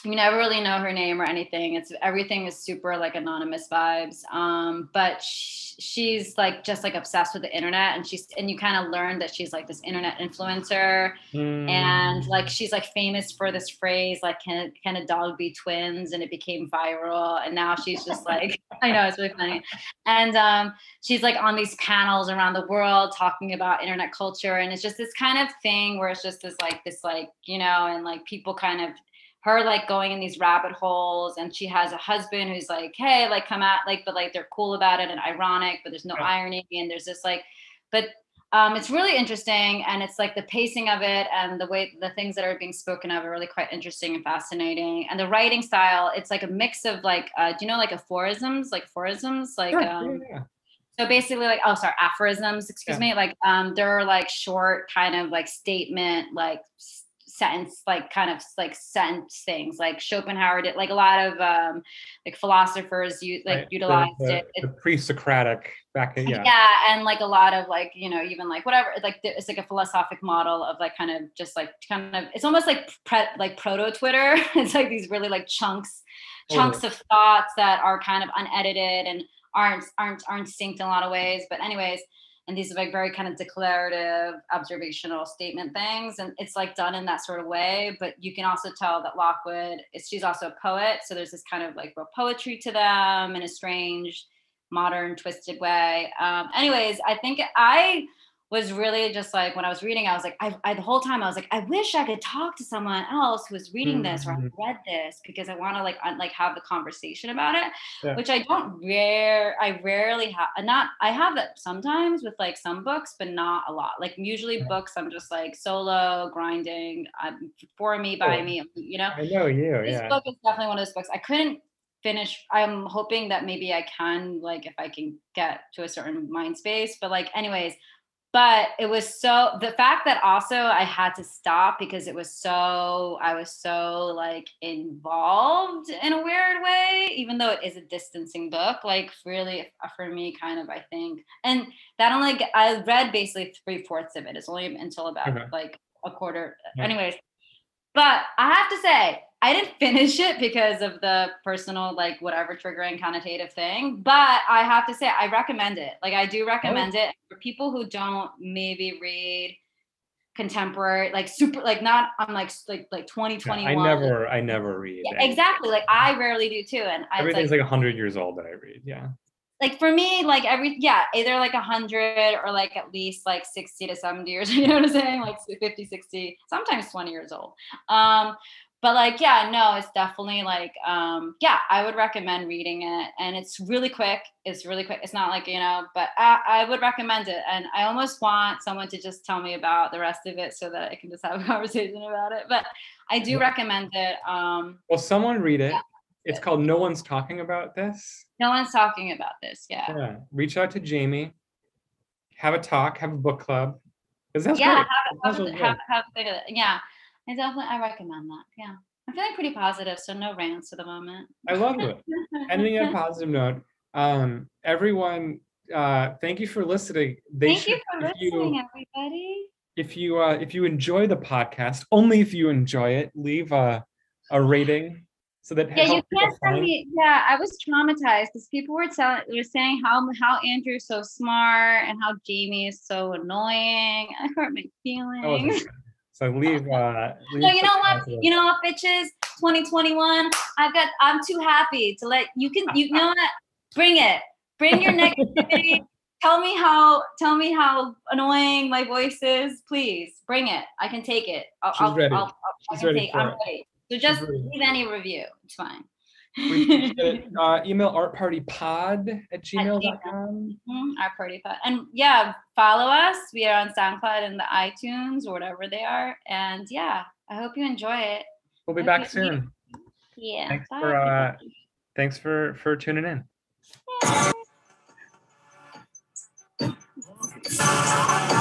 you never really know her name or anything. It's everything is super like anonymous vibes. Um but sh- she's like just like obsessed with the internet and she's and you kind of learn that she's like this internet influencer. And Mm, like she's like famous for this phrase like can, can a dog be twins? And it became viral. And now she's just like i know it's really funny. And um she's like on these panels around the world talking about internet culture. And it's just this kind of thing where it's just this like this like you know and like people kind of her like going in these rabbit holes and she has a husband who's like hey like come out like but like they're cool about it and ironic but there's no irony and there's this like but um, it's really interesting and it's like the pacing of it and the way the things that are being spoken of are really quite interesting and fascinating and the writing style it's like a mix of like uh, do you know like aphorisms like aphorisms like yeah, um, yeah. so basically like oh sorry aphorisms excuse Yeah. me like um they're like short kind of like statement like sentence like kind of like sentence things like schopenhauer did like a lot of um like philosophers you like Right, utilized the, it. The pre-Socratic back in, yeah. yeah and like a lot of like you know even like whatever like it's like a philosophic model of like kind of just like kind of it's almost like pre- like proto twitter it's like these really like chunks chunks of thoughts that are kind of unedited and aren't aren't aren't synced in a lot of ways. But anyways and these are like very kind of declarative observational statement things and it's like done in that sort of way but you can also tell that lockwood is she's also a poet so there's this kind of like real poetry to them in a strange modern twisted way. Um anyways i think i was really just like when I was reading, I was like, I, I, the whole time I was like, I wish I could talk to someone else who was reading this or Mhm. read this because I want to like un, like have the conversation about it, Yeah. which I don't rare I rarely have. Not I have that sometimes with like some books, but not a lot. Like usually Yeah. books, I'm just like solo grinding, um, for me by Cool. me, you know I know you. Yeah, this Yeah. book is definitely one of those books i couldn't finish i'm hoping that maybe i can like if i can get to a certain mind space but like anyways but it was so the fact that also i had to stop because it was so i was so like involved in a weird way even though it is a distancing book like really for me kind of i think and that only I read basically three-fourths of it it's only until about Okay. like a quarter Yeah. anyways but I have to say, I didn't finish it because of the personal, like whatever triggering connotative thing. But I have to say, I recommend it. Like I do oh. recommend it for people who don't maybe read contemporary, like super, like not on like like like Yeah, 2021. I never, I never read. Yeah, exactly. Like I rarely do too, and I Everything's like, like a hundred years old that I read. Yeah. Like for me, like every yeah, either like a hundred or like at least like 60 to 70 years, you know what I'm saying? Like 50, 60, sometimes 20 years old. Um, but like, yeah, no, it's definitely like um, yeah, I would recommend reading it. And it's really quick. It's really quick. It's not like, you know, but I, I would recommend it. And I almost want someone to just tell me about the rest of it so that I can just have a conversation about it. But I do recommend it. Um, Well, someone read it. It's called No One's Talking About This. No one's talking about this. Yeah. Yeah. Reach out to Jamie. Have a talk. Have a book club. that's yeah, great. have, have, have, have, think yeah. I definitely I recommend that. Yeah, I'm feeling pretty positive, so no rants at the moment. I love it. Ending on a positive note. Um, everyone, uh, thank you for listening. They Thank you for if you- listening, everybody. if you uh, if you enjoy the podcast, only if you enjoy it, leave a a rating so that Yeah, you can't send me. Yeah, I was traumatized because people were telling, were saying how how Andrew's so smart and how Jamie is so annoying. I hurt my feelings. So leave. Uh, leave No, you know what? You know what, bitches? 2021. I've got. I'm too happy to let you can. You know what? Bring it. Bring your negativity. tell me how. Tell me how annoying my voice is. Please bring it. I can take it. I'll, She's I'll, ready. I'll, I'll, I She's ready take. for I'm it. ready. So just ready. leave any review. It's fine. We it. uh, email artpartypod at gmail.com. Mhm, Art Party Pod. And yeah, follow us. We are on SoundCloud and the iTunes or whatever they are. And yeah, I hope you enjoy it. We'll be back you- soon. Yeah. Thanks bye, for uh, thanks for for tuning in. Yeah.